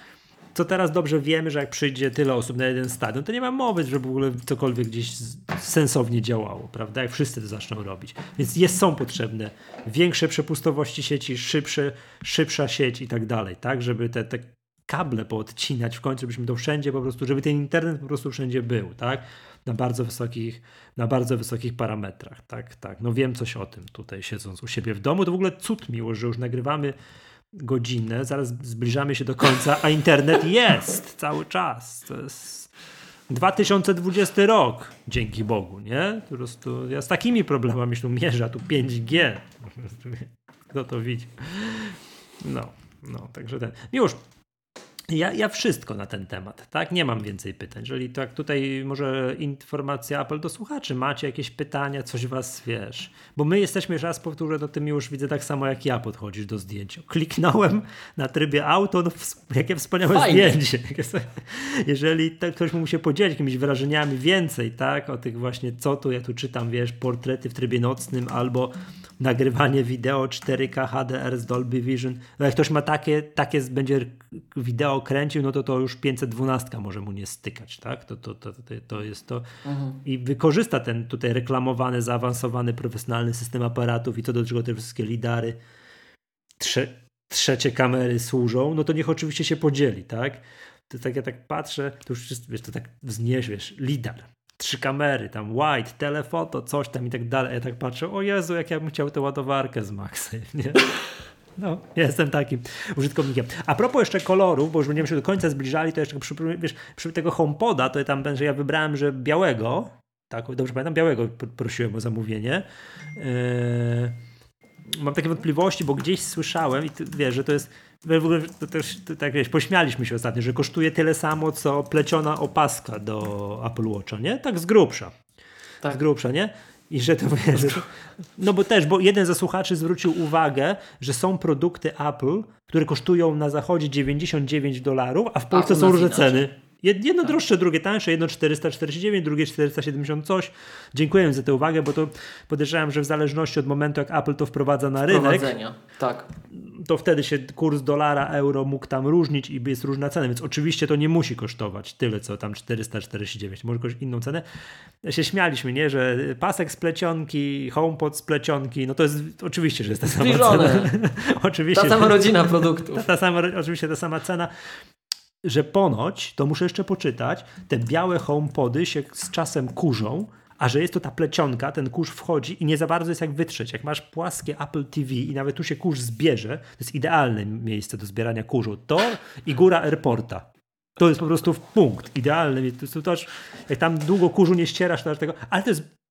S1: co teraz dobrze wiemy, że jak przyjdzie tyle osób na jeden stadion, to nie ma mowy, żeby w ogóle cokolwiek gdzieś sensownie działało, prawda? Jak wszyscy to zaczną robić. Więc jest, są potrzebne większe przepustowości sieci, szybsze, szybsza sieć i tak dalej, tak? Żeby te, te kable poodcinać w końcu, żebyśmy to wszędzie po prostu, żeby ten internet po prostu wszędzie był, tak? Na bardzo wysokich, na bardzo wysokich parametrach, tak, tak. No wiem coś o tym tutaj siedząc u siebie w domu. To w ogóle cud miło, że już nagrywamy godzinę, zaraz zbliżamy się do końca, a internet jest cały czas. To jest 2020 rok, dzięki Bogu, nie? Po prostu ja z takimi problemami się mierzę, tu 5G. Kto to widzi? No, no, także ten. Już ja, ja wszystko na ten temat, tak? Nie mam więcej pytań. Jeżeli tak tutaj może informacja Apple do słuchaczy, macie jakieś pytania, coś was wiesz. Bo my jesteśmy, raz powtórzę, do tym już widzę tak samo jak ja podchodzisz do zdjęcia. Kliknąłem na trybie auto, no, jakie wspaniałe Fajnie. zdjęcie. Jeżeli tak, ktoś mógł się podzielić jakimiś wrażeniami więcej, tak? O tych właśnie, co tu, ja tu czytam, wiesz, portrety w trybie nocnym albo nagrywanie wideo 4K HDR z Dolby Vision. No jak ktoś ma takie, takie będzie wideo kręcił, no to to już 512 może mu nie stykać, tak? To, to, to, to, jest to. Mhm. I wykorzysta ten tutaj reklamowany, zaawansowany, profesjonalny system aparatów i to do czego te wszystkie lidary, trze, trzecie kamery służą, no to niech oczywiście się podzieli, tak? To tak ja tak patrzę, to już wiesz, to tak wznieś, wiesz, lidar, trzy kamery, tam wide, telefoto, coś tam i tak dalej. Ja tak patrzę, o Jezu, jak ja bym chciał tę ładowarkę z Maxem, nie? No, jestem takim użytkownikiem. A propos jeszcze kolorów, bo już będziemy się do końca zbliżali, to jeszcze przy, wiesz, przy tego HomePoda, to tam, że ja wybrałem, że białego, tak, dobrze pamiętam, białego prosiłem o zamówienie. Yy, mam takie wątpliwości, bo gdzieś słyszałem i ty, wiesz, że to jest w ogóle to też to, tak wiesz, pośmialiśmy się ostatnio, że kosztuje tyle samo, co pleciona opaska do Apple Watcha, nie? Tak z grubsza. Tak. Z grubsza, nie? I że to wiesz, no bo też, bo jeden ze słuchaczy zwrócił uwagę, że są produkty Apple, które kosztują na zachodzie 99 dolarów, a w Polsce a są różne ceny. Jedno tak. droższe, drugie tańsze, jedno 449, drugie 470 coś. Dziękuję za tę uwagę, bo to podejrzewam, że w zależności od momentu, jak Apple to wprowadza na rynek,
S2: tak.
S1: to wtedy się kurs dolara, euro mógł tam różnić i jest różna cena, więc oczywiście to nie musi kosztować tyle, co tam 449, może kosztować inną cenę. Się śmialiśmy, nie, że pasek z plecionki, HomePod z plecionki, no to jest oczywiście, że jest ta sama Zbliżone. cena.
S2: oczywiście. Ta sama rodzina produktów.
S1: Ta, ta sama, oczywiście ta sama cena że ponoć, to muszę jeszcze poczytać, te białe homepody się z czasem kurzą, a że jest to ta plecionka, ten kurz wchodzi i nie za bardzo jest jak wytrzeć. Jak masz płaskie Apple TV i nawet tu się kurz zbierze, to jest idealne miejsce do zbierania kurzu. To i góra airporta. To jest po prostu punkt, idealny. To, to, jak tam długo kurzu nie ścierasz, to tego, ale to jest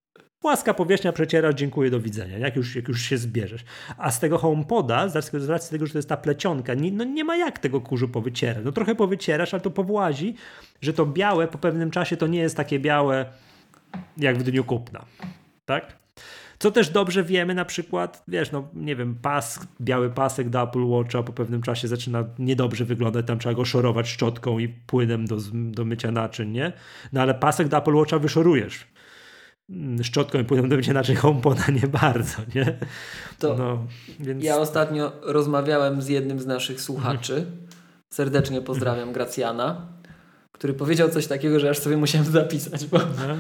S1: Płaska powierzchnia przecierasz, dziękuję, do widzenia, jak już, jak już się zbierzesz. A z tego HomePoda, z racji tego, że to jest ta plecionka, nie, no nie ma jak tego kurzu powycierać. No trochę powycierasz, ale to powłazi, że to białe po pewnym czasie to nie jest takie białe jak w dniu kupna. Tak? Co też dobrze wiemy, na przykład, wiesz, no nie wiem, pas, biały pasek do Apple Watcha po pewnym czasie zaczyna niedobrze wyglądać, tam trzeba go szorować szczotką i płynem do, do mycia naczyń, nie? No ale pasek do Apple Watcha wyszorujesz szczotką i płyną do mycia naczyń HomePoda nie bardzo, nie?
S2: To no, więc... Ja ostatnio rozmawiałem z jednym z naszych słuchaczy, serdecznie pozdrawiam Gracjana, który powiedział coś takiego, że aż sobie musiałem zapisać, bo no.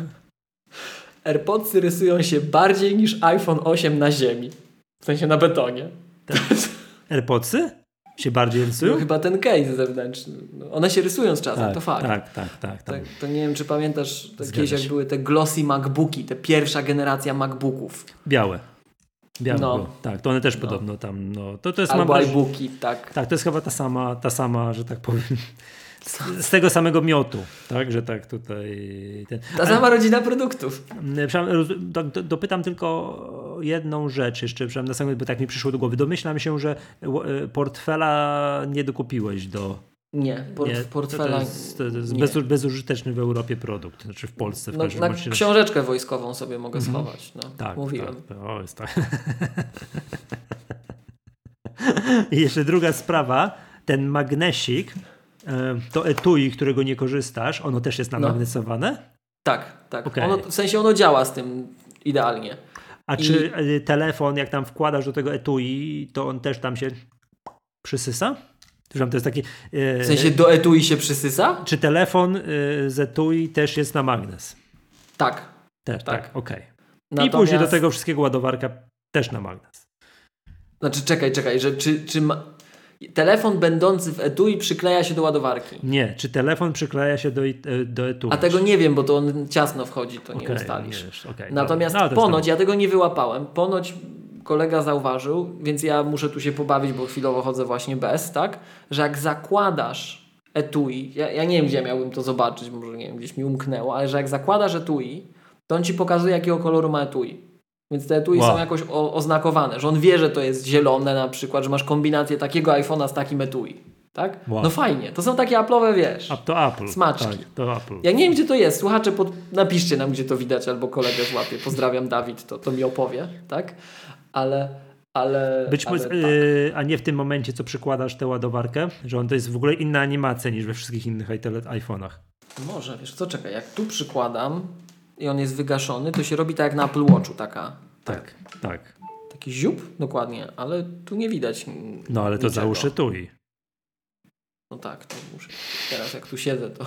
S2: AirPodsy rysują się bardziej niż iPhone 8 na ziemi. W sensie na betonie.
S1: Tak. AirPodsy? Się bardziej rysują?
S2: No, chyba ten case zewnętrzny. No, one się rysują z czasem,
S1: tak,
S2: to fakt.
S1: Tak, tak, tak. tak.
S2: To, nie wiem, czy pamiętasz kiedyś, jak były te glossy MacBooki, te pierwsza generacja MacBooków.
S1: Białe. Białe no. Tak, to one też no. podobno tam, no. To, to jest,
S2: Albo iBooki, tak.
S1: Tak, to jest chyba ta sama, ta sama, że tak powiem, z, tego samego miotu, tak, że tak tutaj.
S2: Ten. Ta sama rodzina produktów.
S1: Dopytam tylko jedną rzecz jeszcze, na samym, bo tak mi przyszło do głowy. Domyślam się, że e, portfela nie dokupiłeś do.
S2: Nie, port, nie portfela. To
S1: jest, to jest bez, bezużyteczny w Europie produkt, znaczy w Polsce. W
S2: no, na książeczkę wojskową sobie mogę mhm. schować. No, tak, mówiłem.
S1: Tak, o, jest tak. I jeszcze druga sprawa, ten magnesik, E, to etui, którego nie korzystasz, ono też jest namagnesowane? No.
S2: Tak, tak. Okay. Ono, w sensie ono działa z tym idealnie.
S1: A I... czy e, telefon, jak tam wkładasz do tego etui, to on też tam się przysysa? To jest taki,
S2: e, w sensie do etui się przysysa?
S1: Czy telefon z etui też jest na magnes?
S2: Tak.
S1: Też, tak, tak okej. Okay. Natomiast... I później do tego wszystkiego ładowarka też na magnes.
S2: Znaczy czekaj, czekaj, że czy, czy ma telefon będący w etui przykleja się do ładowarki.
S1: Nie, czy telefon przykleja się do, e, do etui?
S2: A tego nie wiem, bo to on ciasno wchodzi, to okay, nie ustalisz. Nie okay, Natomiast no, ponoć, ja tego nie wyłapałem, ponoć kolega zauważył, więc ja muszę tu się pobawić, bo chwilowo chodzę właśnie bez, tak? Że jak zakładasz etui, ja, ja nie wiem, gdzie miałbym to zobaczyć, może nie wiem, gdzieś mi umknęło, ale że jak zakładasz etui, to on ci pokazuje, jakiego koloru ma etui. Więc te etui wow. są jakoś o, oznakowane, że on wie, że to jest zielone na przykład, że masz kombinację takiego iPhone'a z takim etui. Tak? Wow. No fajnie. To są takie Apple'owe, wiesz.
S1: A to Apple.
S2: Smaczki. Tak, to Apple. Ja nie wiem, gdzie to jest. Słuchacze, pod... napiszcie nam, gdzie to widać, albo kolegę złapie. Pozdrawiam Dawid, to, to mi opowie, tak? Ale... Ale,
S1: Być może, tak. yy, a nie w tym momencie, co przykładasz tę ładowarkę, że on to jest w ogóle inna animacja niż we wszystkich innych iPhone'ach.
S2: Może, wiesz co, czekaj, jak tu przykładam, i on jest wygaszony, to się robi tak jak na Apple Watchu, taka.
S1: Tak, tak.
S2: Taki ziup, dokładnie, ale tu nie widać.
S1: No ale to niczego. załóż etui.
S2: No tak, to muszę. Teraz jak tu siedzę, to.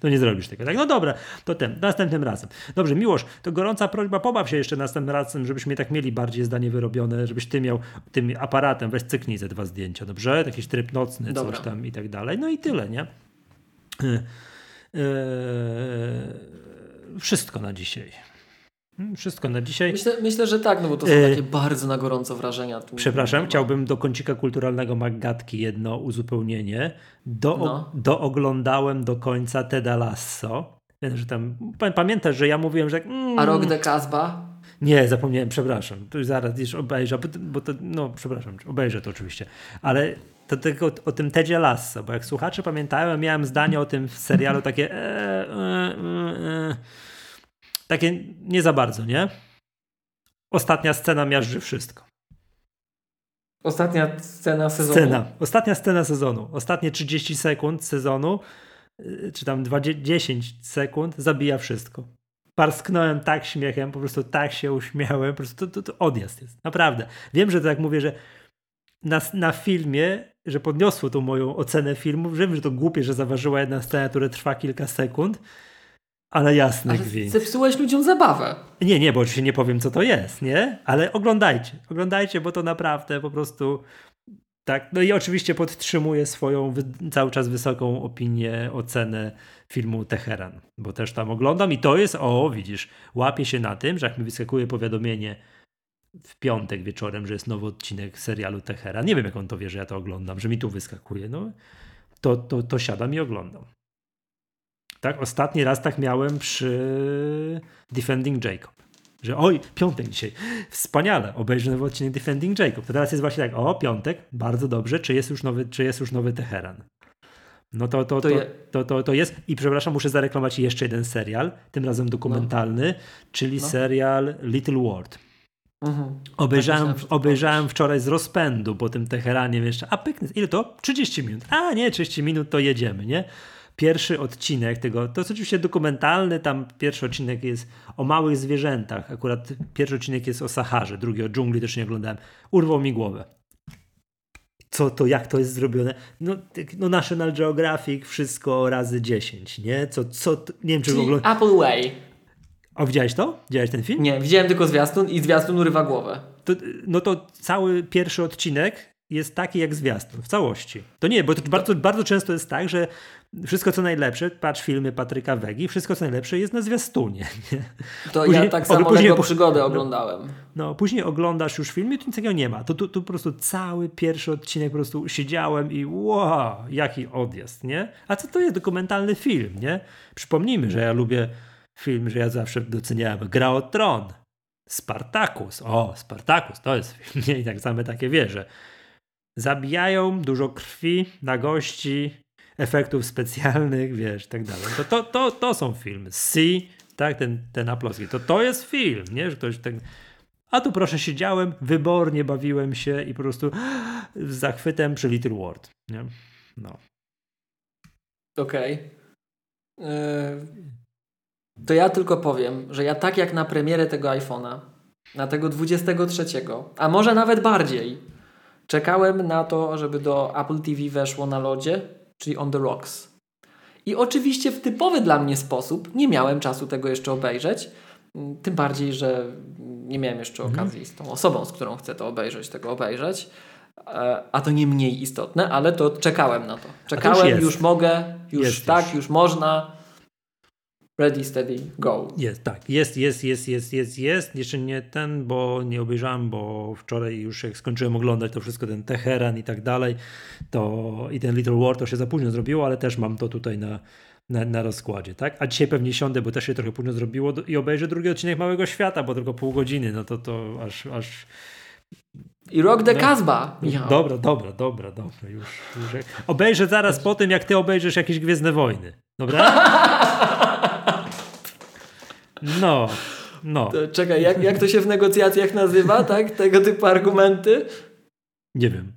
S1: To nie zrobisz tego. Tak, no dobra, to ten, następnym razem. Dobrze, Miłosz, to gorąca prośba, pobaw się jeszcze następnym razem, żebyśmy tak mieli bardziej zdanie wyrobione, żebyś ty miał tym aparatem, weź cyknij ze dwa zdjęcia, dobrze? Jakiś tryb nocny, dobra. coś tam i tak dalej. No i tyle, nie? Yy, wszystko na dzisiaj. Mm, Wszystko na dzisiaj.
S2: Myślę, myślę, że tak, no bo to są
S1: E,
S2: takie bardzo na gorąco wrażenia. Tu
S1: Przepraszam, chciałbym do kącika kulturalnego Maggatki jedno uzupełnienie. Do,
S2: No.
S1: Dooglądałem do końca Teda Lasso. Że tam, pa- pamiętasz, że ja mówiłem, że... Mm,
S2: A Rock de Casbah?
S1: Nie, zapomniałem, przepraszam. To zaraz już obejrzę, bo to, no przepraszam, obejrzę to oczywiście. Ale to tylko o, o tym Tedzie Lasso, bo jak słuchacze pamiętają, miałem zdanie o tym w serialu takie e, e, e, e, takie nie za bardzo, nie? Ostatnia scena miażdży wszystko.
S2: Ostatnia scena sezonu.
S1: Scena. Ostatnia scena sezonu. Ostatnie 30 sekund sezonu, y, czy tam 20, 10 sekund zabija wszystko. Parsknąłem tak śmiechem, po prostu tak się uśmiałem, po prostu to, to, to odjazd jest. Naprawdę. Wiem, że to jak mówię, że na, na filmie, że podniosło tą moją ocenę filmu, wiem, że to głupie, że zaważyła jedna scena, która trwa kilka sekund, ale jasny
S2: Ale
S1: gwint.
S2: zepsułeś ludziom zabawę.
S1: Nie, nie, bo oczywiście nie powiem, co to jest, nie? Ale oglądajcie, oglądajcie, bo to naprawdę po prostu tak. No i oczywiście podtrzymuję swoją cały czas wysoką opinię, ocenę filmu Teheran, bo też tam oglądam i to jest, o, widzisz, łapię się na tym, że jak mi wyskakuje powiadomienie w piątek wieczorem, że jest nowy odcinek serialu Teheran, nie wiem, jak on to wie, że ja to oglądam, że mi tu wyskakuje, no, to, to, to siadam i oglądam. Tak, ostatni raz tak miałem przy Defending Jacob. Że oj, piątek dzisiaj. Wspaniale, obejrzę nowy odcinek Defending Jacob. To teraz jest właśnie tak, o, piątek, bardzo dobrze, czy jest już nowy, czy jest już nowy Teheran? No to, to, to,
S2: To
S1: to, to, to, jest. I przepraszam, muszę zareklamować jeszcze jeden serial, tym razem dokumentalny, czyli
S2: No.
S1: serial Little World.
S2: Mhm.
S1: Obejrzałem,
S2: to
S1: obejrzałem wczoraj z rozpędu po tym Teheranie jeszcze. A pyknę, ile to? 30 minut. A nie, 30 minut to jedziemy, nie? Pierwszy odcinek tego, to jest oczywiście dokumentalny, tam pierwszy odcinek jest o małych zwierzętach. Akurat pierwszy odcinek jest o Saharze, drugi o dżungli też nie oglądałem. Urwał mi głowę. Co to, jak to jest zrobione? No, tak, no National Geographic, wszystko razy 10, nie? Co, co, nie wiem czy w ogóle...
S2: Apple Way.
S1: O, widziałeś to? Widziałeś ten film?
S2: Nie, widziałem tylko zwiastun i zwiastun urywa głowę.
S1: to, no to cały pierwszy odcinek jest taki jak zwiastun, w całości. To nie, bo to bardzo, bardzo często jest tak, że wszystko co najlepsze, patrz filmy Patryka Wegi, wszystko co najlepsze jest na zwiastunie. Nie?
S2: To
S1: Później-
S2: ja tak samo
S1: później
S2: Lego
S1: po-
S2: przygodę
S1: no.
S2: oglądałem.
S1: No, później oglądasz już film i tu nic takiego nie ma. To tu, tu po prostu cały pierwszy odcinek po prostu siedziałem i wow, jaki odjazd, nie? A co to jest dokumentalny film, nie? Przypomnijmy, że ja lubię film, że ja zawsze doceniałem Gra o Tron, Spartacus. O, Spartacus, to jest film, nie? I tak same takie wieże. Zabijają, dużo krwi, nagości, efektów specjalnych, wiesz, tak dalej. To, to, to, to są filmy. Sea, tak, ten, ten aploski. To, to jest film, nie? Że ktoś tak... A tu proszę, siedziałem, wybornie bawiłem się i po prostu z zachwytem przy Little World, nie? No.
S2: Okej. Yy, To ja tylko powiem, że ja tak jak na premierę tego iPhone'a, na tego 23, a może nawet bardziej, czekałem na to, żeby do Apple TV weszło na lodzie, czyli On The Rocks. I oczywiście w typowy dla mnie sposób nie miałem czasu tego jeszcze obejrzeć. Tym bardziej, że nie miałem jeszcze
S1: Mhm.
S2: okazji z tą osobą, z którą chcę to obejrzeć, tego obejrzeć. E, A to nie mniej istotne, ale to czekałem na to. Czekałem,
S1: jest.
S2: już mogę, już
S1: Jest
S2: tak,
S1: już.
S2: już można. Ready, steady, go.
S1: Jest, tak. Jest, jest, jest, jest, jest, jest. Jeszcze nie ten, bo nie obejrzałem, bo wczoraj już jak skończyłem oglądać to wszystko, ten Teheran i tak dalej, to i ten Little War to się za późno zrobiło, ale też mam to tutaj na, na, na rozkładzie, tak? A dzisiaj pewnie siądę, bo też się trochę późno zrobiło i obejrzę drugi odcinek Małego Świata, bo tylko pół godziny, no to to aż, aż
S2: I Rock the
S1: No.
S2: Casbah, Michał.
S1: Dobra, dobra, dobra, dobra. Już, już. Obejrzę zaraz po tym, jak ty obejrzysz jakieś Gwiezdne Wojny. Dobra? No, no.
S2: To Czekaj, jak, jak to się w negocjacjach nazywa, tak? Tego typu argumenty?
S1: Nie wiem.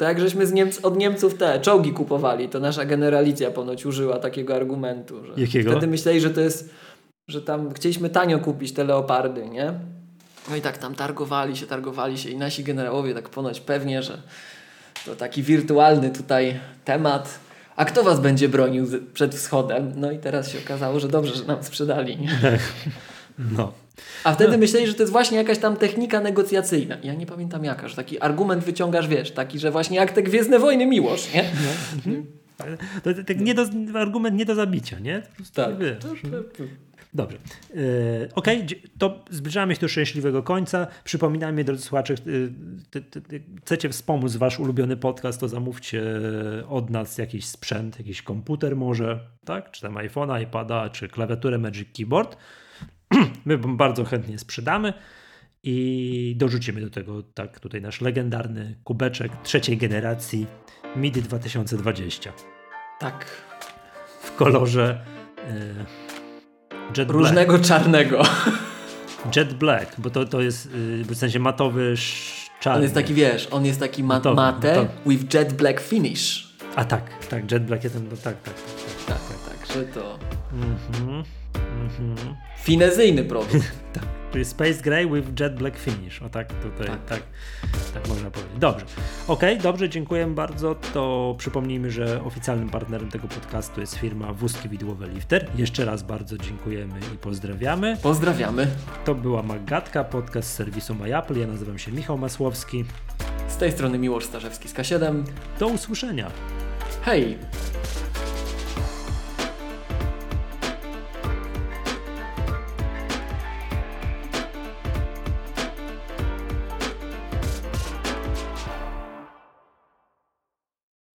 S2: To jak żeśmy z Niemc od Niemców te czołgi kupowali, to nasza generalicja ponoć użyła takiego argumentu. Że
S1: Jakiego?
S2: Wtedy myśleli, że to jest, że tam chcieliśmy tanio kupić te leopardy, nie? No i tak tam targowali się, targowali się i nasi generałowie tak ponoć pewnie, że to taki wirtualny tutaj temat. A kto was będzie bronił przed wschodem? No i teraz się okazało, że dobrze, że nam sprzedali.
S1: No.
S2: A wtedy myśleli, że to jest właśnie jakaś tam technika negocjacyjna. Ja nie pamiętam jaka, że taki argument wyciągasz, wiesz, taki, że właśnie jak te Gwiezdne Wojny Miłosz, nie?
S1: To, to, to nie do, argument nie do zabicia, nie? Po prostu,
S2: Tak.
S1: Wiesz, Dobrze. Yy, Okej, okay. to zbliżamy się do szczęśliwego końca. Przypominamy, drodzy słuchacze, yy, chcecie wspomóc wasz ulubiony podcast, to zamówcie od nas jakiś sprzęt, jakiś komputer może, tak? Czy tam iPhone'a, iPada, czy klawiaturę Magic Keyboard. My bardzo chętnie sprzedamy i dorzucimy do tego tak tutaj nasz legendarny kubeczek trzeciej generacji MIDI 2020.
S2: Tak.
S1: W kolorze
S2: yy, Jet Różnego Black. czarnego.
S1: Jet Black, bo to, to jest yy, w sensie matowy czarny.
S2: On jest taki, wiesz, on jest taki mat matowy, mate matowy. with jet black finish.
S1: A tak, tak, jet black jest ten, no tak, tak, tak.
S2: Tak, tak, tak, że to... Mhm, mhm. Finezyjny produkt.
S1: tak. Czyli Space Gray with Jet Black Finish. O tak, tutaj, tak, tak, tak można powiedzieć. Dobrze. Ok, dobrze, dziękuję bardzo. To przypomnijmy, że oficjalnym partnerem tego podcastu jest firma Wózki Widłowe Lifter. Jeszcze raz bardzo dziękujemy i pozdrawiamy.
S2: Pozdrawiamy.
S1: To była Magatka, podcast z serwisu MyApple. Ja nazywam się Michał Masłowski.
S2: Z tej strony Miłosz Starzewski z K7.
S1: Do usłyszenia.
S2: Hej!